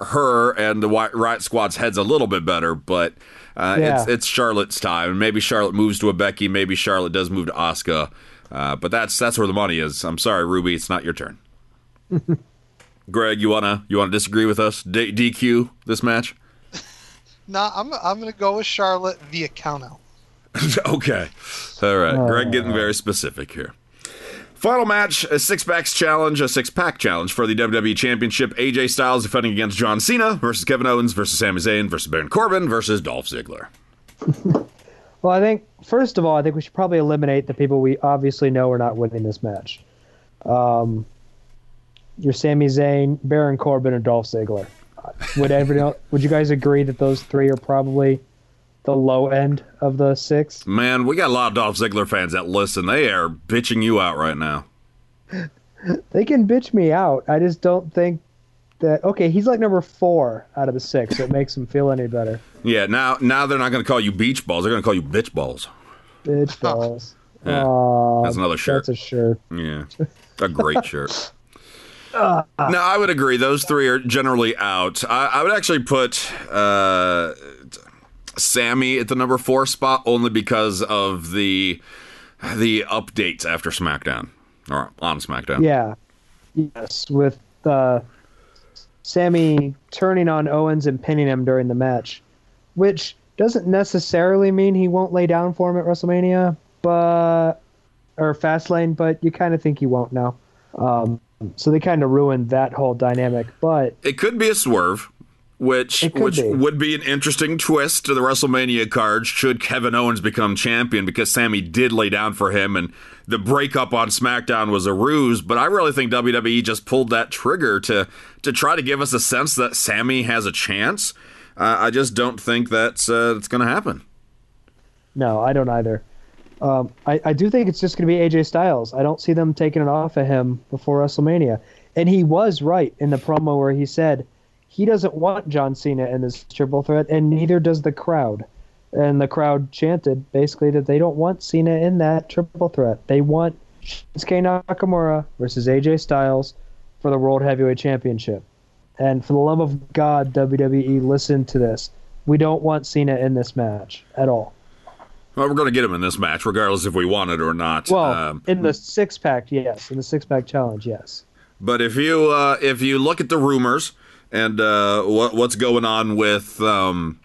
her and the Riott Squad's heads a little bit better. But uh, Yeah. it's it's Charlotte's time. And Maybe Charlotte moves to a Becky. Maybe Charlotte does move to Asuka. Uh, but that's that's where the money is. I'm sorry, Ruby. It's not your turn. Gregg, you wanna you wanna disagree with us? D- DQ this match? No, I'm I'm gonna go with Charlotte via countout. okay. All right. Gregg getting very specific here. Final match, a six packs challenge, a six pack challenge for the WWE Championship. AJ Styles defending against John Cena versus Kevin Owens versus Sami Zayn versus Baron Corbin versus Dolph Ziggler. Well, I think first of all, I think we should probably eliminate the people we obviously know are not winning this match. Um, your Sami Zayn, Baron Corbin, and Dolph Ziggler. Would everyone? would you guys agree that those three are probably the low end of the six? Man, we got a lot of Dolph Ziggler fans that listen. They are bitching you out right now. They can bitch me out. I just don't think that. Okay, he's like number four out of the six. So it makes him feel any better. Yeah, now now they're not going to call you beach balls. They're going to call you bitch balls. Bitch balls. Yeah, that's another shirt. That's a shirt. Yeah, a great shirt. No, I would agree. Those three are generally out. I, I would actually put uh, Sami at the number four spot only because of the the updates after SmackDown or on SmackDown. Yeah. Yes, with uh, Sami turning on Owens and pinning him during the match, which doesn't necessarily mean he won't lay down for him at WrestleMania, but or Fastlane, but you kind of think he won't now. Um, so they kind of ruined that whole dynamic. But It could be a swerve, which which be. would be an interesting twist to the WrestleMania card should Kevin Owens become champion because Sami did lay down for him and the breakup on SmackDown was a ruse, but I really think WWE just pulled that trigger to to try to give us a sense that Sami has a chance. Uh, I just don't think that's uh, that's going to happen. no, I don't either. Um, I, I do think it's just going to be AJ Styles. I don't see them taking it off of him before WrestleMania. And he was right in the promo where he said he doesn't want John Cena in this triple threat, and neither does the crowd. And the crowd chanted basically that they don't want Cena in that triple threat. They want Shinsuke Nakamura versus AJ Styles for the World Heavyweight Championship. And for the love of God, WWE, listen to this. We don't want Cena in this match at all. Well, we're going to get him in this match, regardless if we want it or not. Well, Um, in the six pack, yes. In the six pack challenge, yes. But if you uh, if you look at the rumors and uh, what what's going on with um,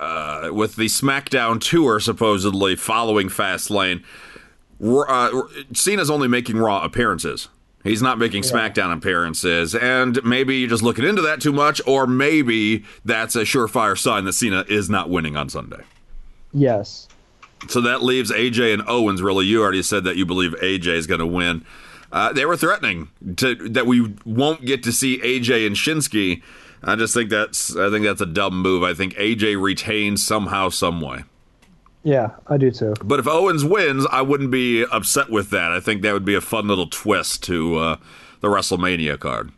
uh, with the SmackDown tour supposedly following Fastlane, uh, Cena's only making Raw appearances. He's not making SmackDown appearances, and maybe you're just looking into that too much, or maybe that's a surefire sign that Cena is not winning on Sunday. Yes. So that leaves AJ and Owens. Really, you already said that you believe AJ is going to win. Uh, they were threatening to that we won't get to see AJ and Shinsuke. I just think that's I think that's a dumb move. I think AJ retains somehow, some way. Yeah, I do too. But if Owens wins, I wouldn't be upset with that. I think that would be a fun little twist to uh, the WrestleMania card.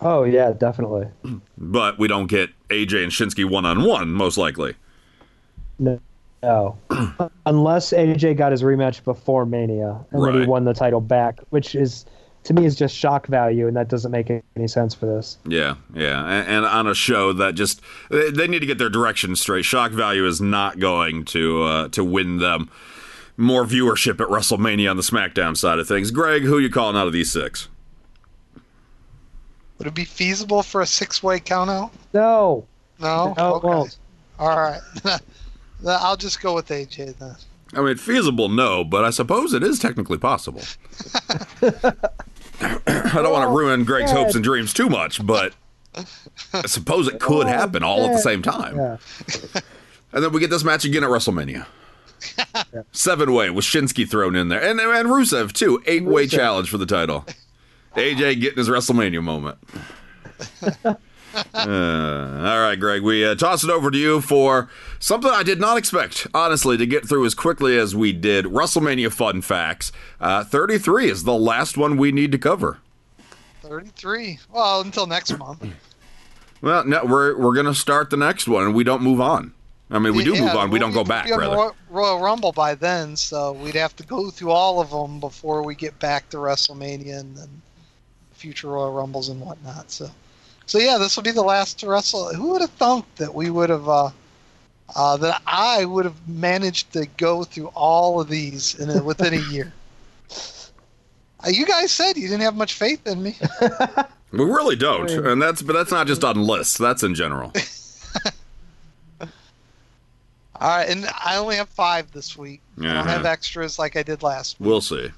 Oh, yeah, definitely. But we don't get AJ and Shinsuke one on one, most likely. No. No. Unless AJ got his rematch before Mania and then he won the title back, which is, to me, is just shock value, and that doesn't make any sense for this. Yeah, yeah, and, and on a show that just they, they need to get their direction straight. Shock value is not going to uh, to win them more viewership at WrestleMania on the SmackDown side of things. Gregg, who you calling out of these six? Would it be feasible for a six-way countout? No. No. No, okay. All right. Then I'll just go with AJ then. I mean, feasible, no, but I suppose it is technically possible. I don't want to ruin Gregg's yeah. hopes and dreams too much, but I suppose it could happen all at the same time. Yeah. And then we get this match again at WrestleMania. Seven way with Shinsuke thrown in there. And, and Rusev, too. Eight way challenge for the title. AJ getting his WrestleMania moment. Uh, all right, Gregg, we uh, toss it over to you for something I did not expect, honestly, to get through as quickly as we did. WrestleMania fun facts. Uh, 33 is the last one we need to cover. 33. Well, until next month. Well, no, we're we're gonna start the next one, and we don't move on. I mean, we do Yeah, move on. We don't go back, rather. Royal, Royal Rumble by then, so we'd have to go through all of them before we get back to WrestleMania and then future Royal Rumbles and whatnot. So, so yeah, this will be the last to wrestle. Who would have thunk that we would have, uh, uh, that I would have managed to go through all of these in a, within a year? Uh, you guys said you didn't have much faith in me. We really don't, and that's but that's not just on lists. That's in general. All right, and I only have five this week. I don't Uh-huh. have extras like I did last week. We'll see.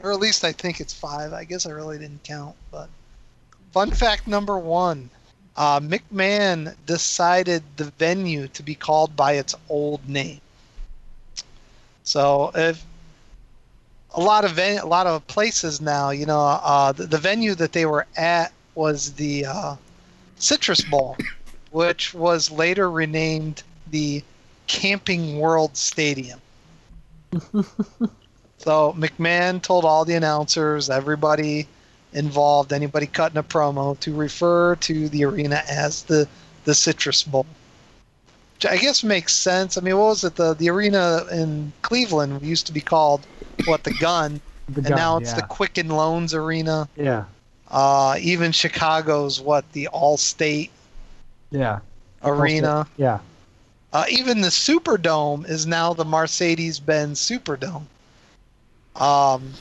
or at least I think it's five. I guess I really didn't count. But fun fact number one: uh, McMahon decided the venue to be called by its old name. So if a lot of ven- a lot of places now, you know, uh, the, the venue that they were at was the uh, Citrus Bowl, which was later renamed the Camping World Stadium. so McMahon told all the announcers, everybody involved, anybody cutting a promo, to refer to the arena as the the Citrus Bowl. Which I guess makes sense. I mean, what was it? The the arena in Cleveland used to be called what the Gund, The and gun, now it's yeah. the Quicken Loans Arena. Yeah. Uh, even Chicago's what the Allstate Yeah. Arena. Yeah. Uh, even the Superdome is now the Mercedes-Benz Superdome. Um,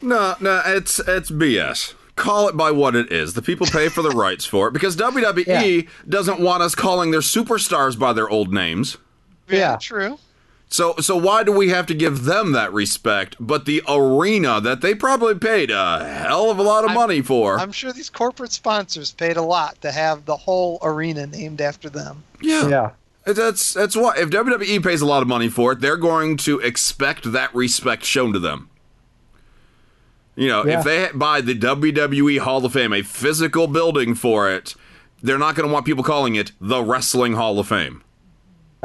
No, no, it's it's BS. Call it by what it is. The people pay for the rights for it because WWE Yeah. doesn't want us calling their superstars by their old names. yeah, Yeah. true. So so why do we have to give them that respect? But the arena that they probably paid a hell of a lot of I'm- money for. I'm sure these corporate sponsors paid a lot to have the whole arena named after them. yeah. Yeah. That's that's why if WWE pays a lot of money for it, they're going to expect that respect shown to them. You know, Yeah. if they buy the WWE Hall of Fame, a physical building for it, they're not going to want people calling it the Wrestling Hall of Fame.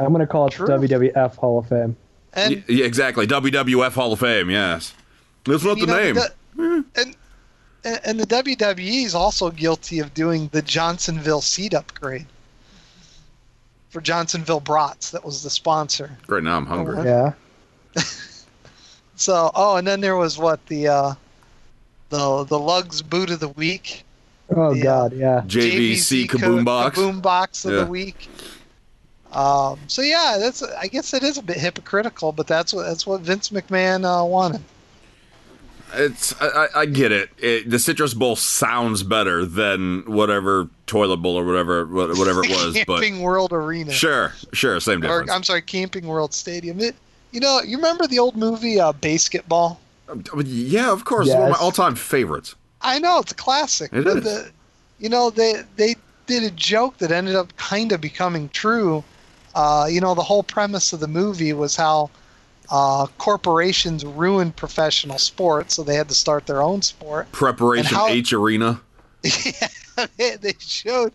I'm gonna call it True. the WWF Hall of Fame. And Y- yeah, exactly. WWF Hall of Fame. Yes, that's not the know, name. the- and and the WWE is also guilty of doing the Johnsonville seat upgrade for Johnsonville Brats. That was the sponsor. right now, I'm hungry. Yeah. So, oh, and then there was what the uh, the the Lugz boot of the week, Oh Yeah. God. Yeah. JVC co- Kaboom Box. Kaboom box of Yeah. the week. Um, so yeah, that's I guess it is a bit hypocritical, but that's what that's what Vince McMahon uh, wanted. It's I, I- I get it. it. The Citrus Bowl sounds better than whatever toilet bowl or whatever whatever it was, but Camping World Arena. sure, sure, same or difference. I'm sorry, Camping World Stadium. It, you know, you remember the old movie uh, BASEketball? Yeah, of course, it's one of my all-time favorites. I know it's a classic, It but is. the, you know they they did a joke that ended up kind of becoming true. Uh, you know, the whole premise of the movie was how uh, corporations ruined professional sports, so they had to start their own sport. Preparation how- H Arena. yeah, they, they showed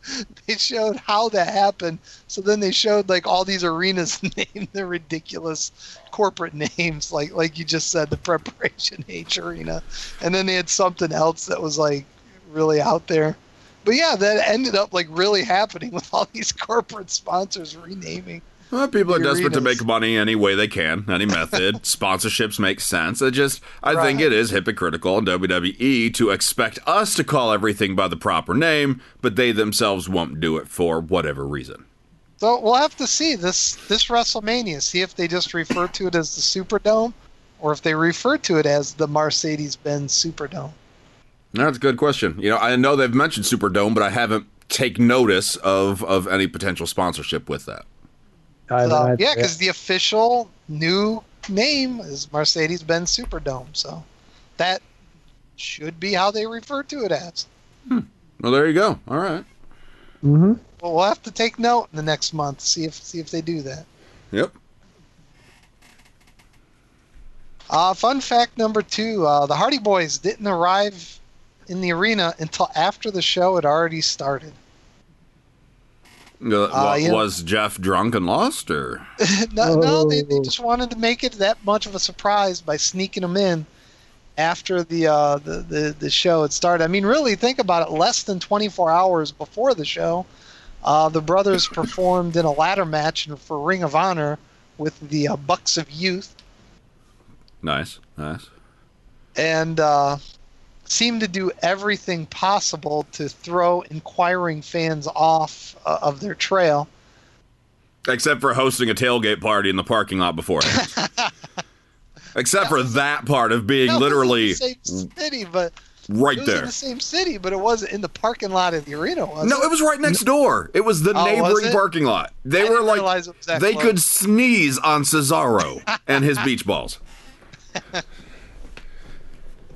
they showed how that happened. So then they showed like all these arenas named the ridiculous corporate names, like like you just said, the Preparation H Arena, and then they had something else that was like really out there. But yeah, that ended up like really happening with all these corporate sponsors renaming. Well, people are desperate to make money any way they can, any method. Sponsorships make sense. It just, I think it is hypocritical in WWE to expect us to call everything by the proper name, but they themselves won't do it for whatever reason. So we'll have to see this this WrestleMania. See if they just refer to it as the Superdome, or if they refer to it as the Mercedes-Benz Superdome. That's a good question. You know, I know they've mentioned Superdome, but I haven't take notice of of any potential sponsorship with that. I, So, I- yeah, because the official new name is Mercedes Benz Superdome. So that should be how they refer to it as. Well, there you go. All right. Mhm. Well, we'll have to take note in the next month, see if see if they do that. Yep. Uh, fun fact number two: uh, the Hardy Boys didn't arrive in the arena until after the show had already started. Uh, wa- yeah. Was Jeff drunk and lost, or no, no they, they Oh. just wanted to make it that much of a surprise by sneaking them in after the, uh, the, the the show had started. I mean, really, think about it. Less than 24 hours before the show, uh, the brothers performed in a ladder match for Ring of Honor with the uh, Bucks of Youth, nice, nice. and seemed to do everything possible to throw inquiring fans off uh, of their trail. Except for hosting a tailgate party in the parking lot beforehand. Except for that part of being was in literally the same city, but right It was in there. the same city, but it wasn't in the parking lot of the arena, was No, it? it was right next door. It was the Oh, neighboring it? parking lot. They I were like was they close. could sneeze on Cesaro and his beach balls.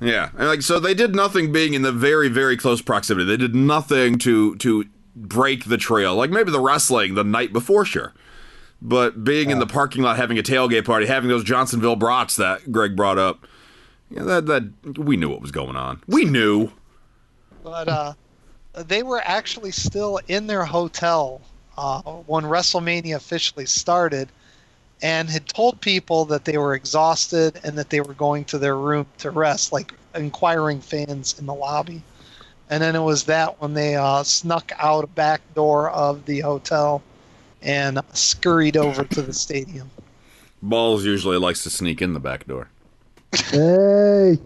Yeah, and like so they did nothing being in the very very close proximity. They did nothing to to break the trail. Like maybe the wrestling the night before, sure. But being in the parking lot having a tailgate party, having those Johnsonville brats that Gregg brought up, yeah, that that we knew what was going on. We knew. But uh, they were actually still in their hotel uh, when WrestleMania officially started and had told people that they were exhausted and that they were going to their room to rest, like inquiring fans in the lobby. And then it was that when they uh, snuck out a back door of the hotel and scurried over to the stadium. Ballz usually likes to sneak in the back door. Hey.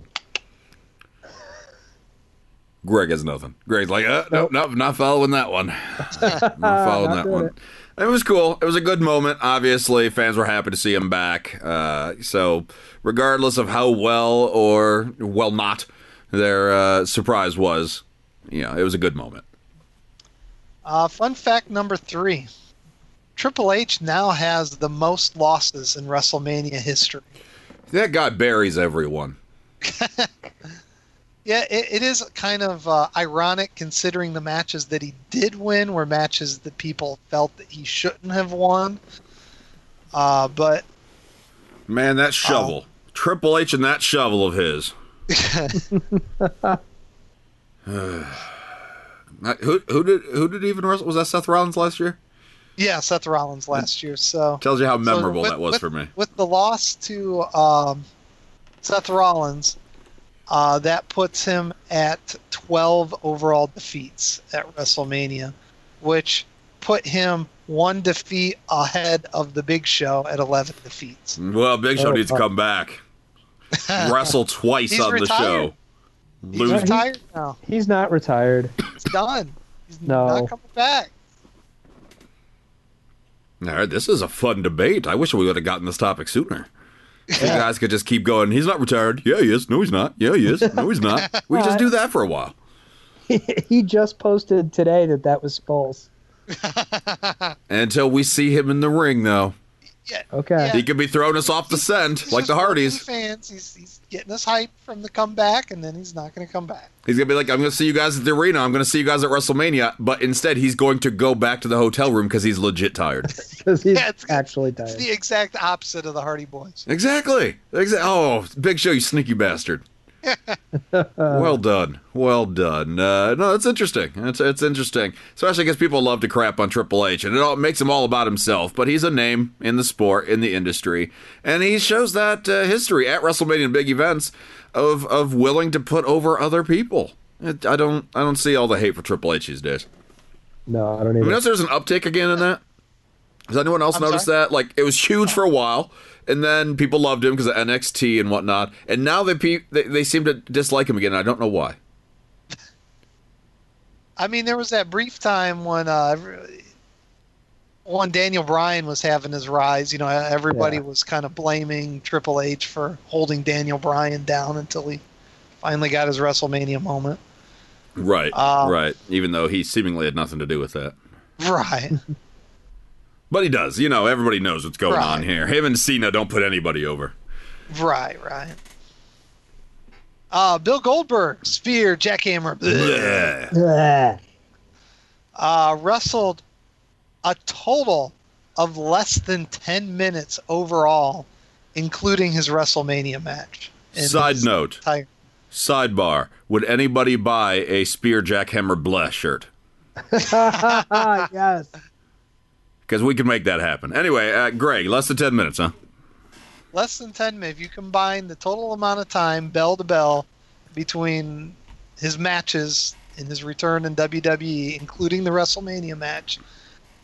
Gregg has nothing. Gregg's like, uh, nope, nope, not following that one. not following Not that one. it. It was cool. It was a good moment. Obviously, fans were happy to see him back. Uh, so, regardless of how well or well not their uh, surprise was, you know, it was a good moment. Uh, fun fact number three Triple H now has the most losses in WrestleMania history. That guy buries everyone. Yeah, it, it is kind of uh, ironic considering the matches that he did win were matches that people felt that he shouldn't have won. Uh, but Man, that shovel. Triple H and that shovel of his. who who did who did even wrestle? Was that Seth Rollins last year? yeah, Seth Rollins last year. So Tells you how so memorable with- that was with- for me. With the loss to um, Seth Rollins, uh, that puts him at 12 overall defeats at WrestleMania, which put him one defeat ahead of the Big Show at 11 defeats. Well, Big Show Oh, needs to come back. Wrestle twice He's on the retired. show. He's Lose. retired now. He's not retired. He's done. He's No. not coming back. All right, this is a fun debate. I wish we would have gotten this topic sooner. You guys could just keep going. He's not retired. Yeah, he is. No, he's not. Yeah, he is. No, he's not. We just do that for a while. he just posted today that that was Skulls. Until we see him in the ring, though. Yeah. Okay. He could be throwing us off the scent He's like the just working Hardys. Fans. He's, he's getting us hype from the comeback, and then he's not going to come back. He's gonna be like, I'm gonna see you guys at the arena. I'm gonna see you guys at WrestleMania. But instead, he's going to go back to the hotel room because he's legit tired. Because he's Yeah, it's- actually It's the exact opposite of the Hardy Boys. exactly. Exa- oh, Big Show, you sneaky bastard. well done. Well done. Uh, no, it's interesting. It's it's interesting, especially because people love to crap on Triple H, and it all makes him all about himself. But he's a name in the sport, in the industry, and he shows that uh, history at WrestleMania and big events of of willing to put over other people. It, I don't I don't see all the hate for Triple H these days. No, I don't even. notice there's an uptick again in that? Has anyone else I'm noticed sorry? that? Like it was huge for a while, and then people loved him because of NXT and whatnot, and now they, pe- they they seem to dislike him again. I don't know why. I mean, there was that brief time when uh, when Daniel Bryan was having his rise. You know, everybody Yeah. was kind of blaming Triple H for holding Daniel Bryan down until he finally got his WrestleMania moment. Right, Uh, right. Even though he seemingly had nothing to do with that, Right. But he does. You know, everybody knows what's going on here. Him and Cena don't put anybody over. right. Right. Uh, Bill Goldberg, Spear, Jackhammer, bleh, Yeah. Ah, uh, wrestled a total of less than 10 minutes overall, including his WrestleMania match. in Side note. entire- Sidebar: Would anybody buy a Spear Jackhammer Bless shirt? yes. Because we can make that happen. Anyway, uh, Gregg, less than ten minutes, huh? less than 10 minutes. If you combine the total amount of time, bell to bell, between his matches in his return in WWE, including the WrestleMania match,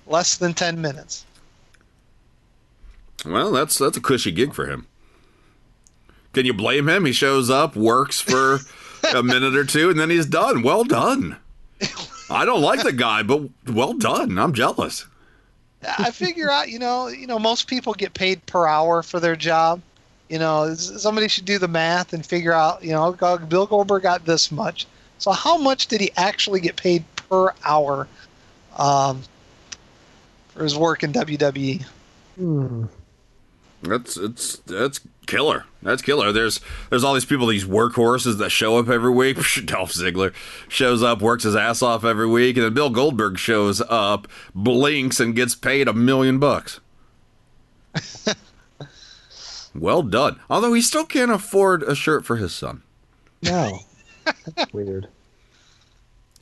less than 10 minutes. Well, that's that's a cushy gig for him. Can you blame him? He shows up, works for a minute or two, and then he's done. Well done. I don't like the guy, but well done. I'm jealous. I figure out, you know, you know, most people get paid per hour for their job. You know, somebody should do the math and figure out, you know, Bill Goldberg got this much. So how much did he actually get paid per hour um, for his work in? WWE? Hmm. That's it's that's Killer. That's killer. There's there's all these people, these workhorses that show up every week. Dolph Ziggler shows up, works his ass off every week, and then Bill Goldberg shows up, blinks, and gets paid a million bucks. well done. Although he still can't afford a shirt for his son. No. That's weird.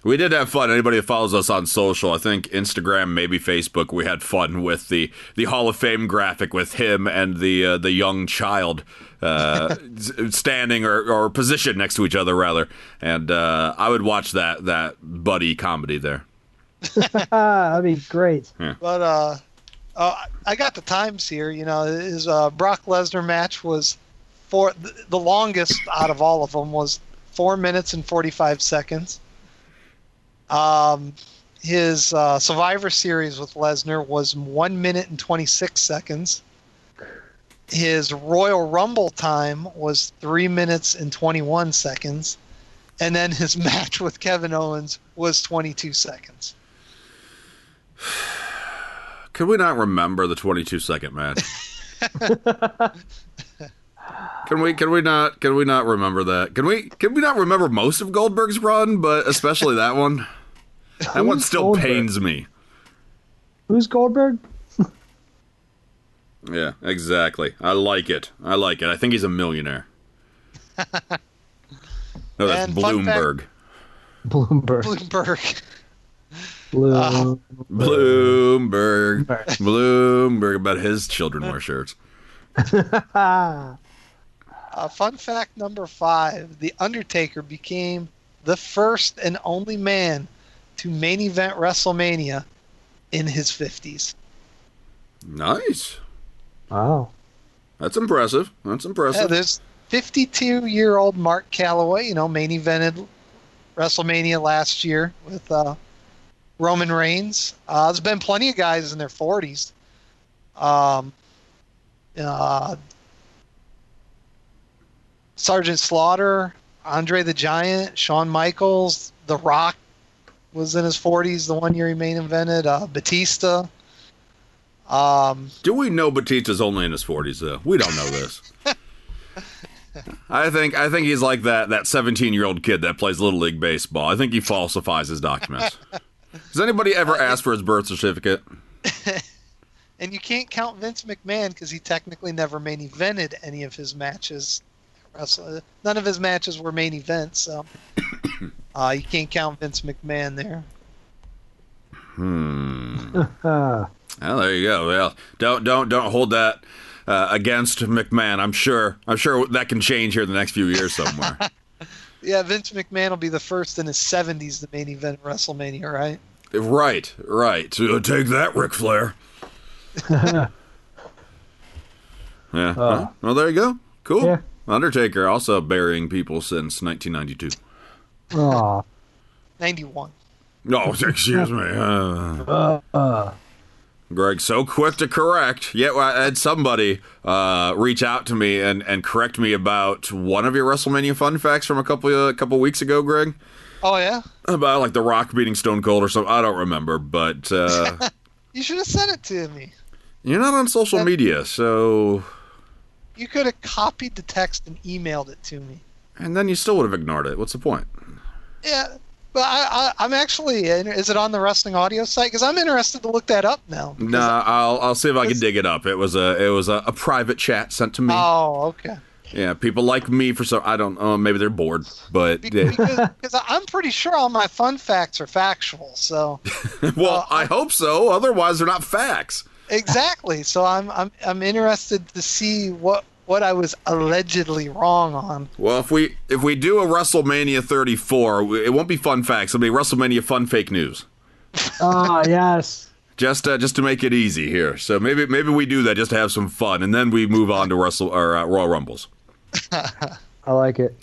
We did have fun. Anybody that follows us on social, I think Instagram, maybe Facebook, we had fun with the, the Hall of Fame graphic with him and the uh, the young child uh, standing or, or positioned next to each other, rather. And uh, I would watch that that buddy comedy there. That'd be great. But uh, uh, I got the times here. You know, his uh, Brock Lesnar match was for the longest out of all of them was four minutes and forty five seconds. Um, his uh, Survivor Series with Lesnar was one minute and twenty six seconds. His Royal Rumble time was three minutes and twenty one seconds, and then his match with Kevin Owens was twenty two seconds. Could we not remember the 22 second match? can we can we not can we not remember that? Can we can we not remember most of Goldberg's run, but especially that one? That one still Goldberg? pains me. Who's Goldberg? Yeah, exactly. I like it. I like it. I think he's a millionaire. No, that's And fun fact- Bloomberg. Bloomberg. Bloomberg. Bloom. Bloomberg. Bloomberg. About his children wear shirts. Uh, fun fact number five: The Undertaker became the first and only man to main event WrestleMania in his fifties. Nice. wow. That's impressive. That's Yeah, impressive. there's 52-year-old Mark Calaway. You know, main evented WrestleMania last year with uh, Roman Reigns. Uh, there's been plenty of guys in their 40s. Um, uh, Sergeant Slaughter, Andre the Giant, Shawn Michaels, The Rock was in his 40s the one year he main invented. Uh, Batista. Um, Do we know Batista's only in his forties though? We don't know this. I think I think he's like that that seventeen year old kid that plays little league baseball. I think he falsifies his documents. Has anybody ever asked for his birth certificate? And you can't count Vince McMahon because he technically never main evented any of his matches. None of his matches were main events, so uh, you can't count Vince McMahon there. Ah, Oh, there you go. Well, don't don't don't hold that uh, against McMahon. I'm sure I'm sure that can change here in the next few years somewhere. Yeah, Vince McMahon will be the first in his 70s to main event WrestleMania, right? right, right. So take that, Ric Flair. yeah. well, well, there you go. Cool. Yeah. Undertaker also burying people since 1992. Aw. 91. No, excuse me. Uh, Uh, uh. Gregg, so quick to correct. Yet I had somebody uh, reach out to me and, and correct me about one of your WrestleMania fun facts from a couple a couple weeks ago, Gregg. Oh, yeah? About like The Rock beating Stone Cold or something. I don't remember, but uh, You should have sent it to me. you're not on social Yep. media, so You could have copied the text and emailed it to me. and then you still would have ignored it. What's the point? Yeah, but I, I, I'm actually. Is it on the wrestling audio site? Because I'm interested to look that up now. because- Nah, I'll I'll see if I can dig it up. It was a it was a, a private chat sent to me. Oh, okay. Yeah, people like me for some I don't know, maybe they're bored, but Be- Because, because I'm pretty sure all my fun facts are factual. So well, uh, I hope so. Otherwise, they're not facts. exactly. So I'm I'm I'm interested to see what what I was allegedly wrong on. Well, if we if we do a WrestleMania 34, it won't be fun facts. It'll be WrestleMania fun fake news. Ah, yes. Just uh, just to make it easy here. So maybe maybe we do that just to have some fun, and then we move on to Wrestle or uh, Royal Rumbles. I like it.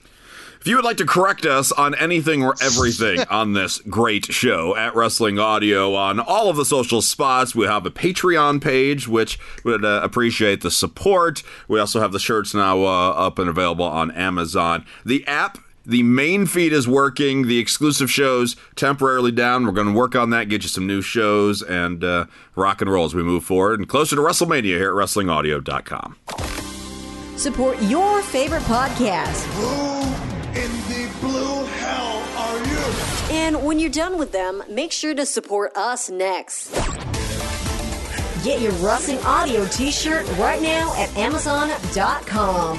If you would like to correct us on anything or everything on this great show at Wrestling Audio on all of the social spots, we have a Patreon page, which would uh, appreciate the support. We also have the shirts now uh, up and available on Amazon. The app. The main feed is working. The exclusive shows temporarily down. We're going to work on that, get you some new shows, and uh, rock and roll as we move forward and closer to WrestleMania here at WrestlingAudio.com. support your favorite podcast. In the blue hell are you? And when you're done with them, make sure to support us next. Get your Wrestling Audio t shirt right now at Amazon.com.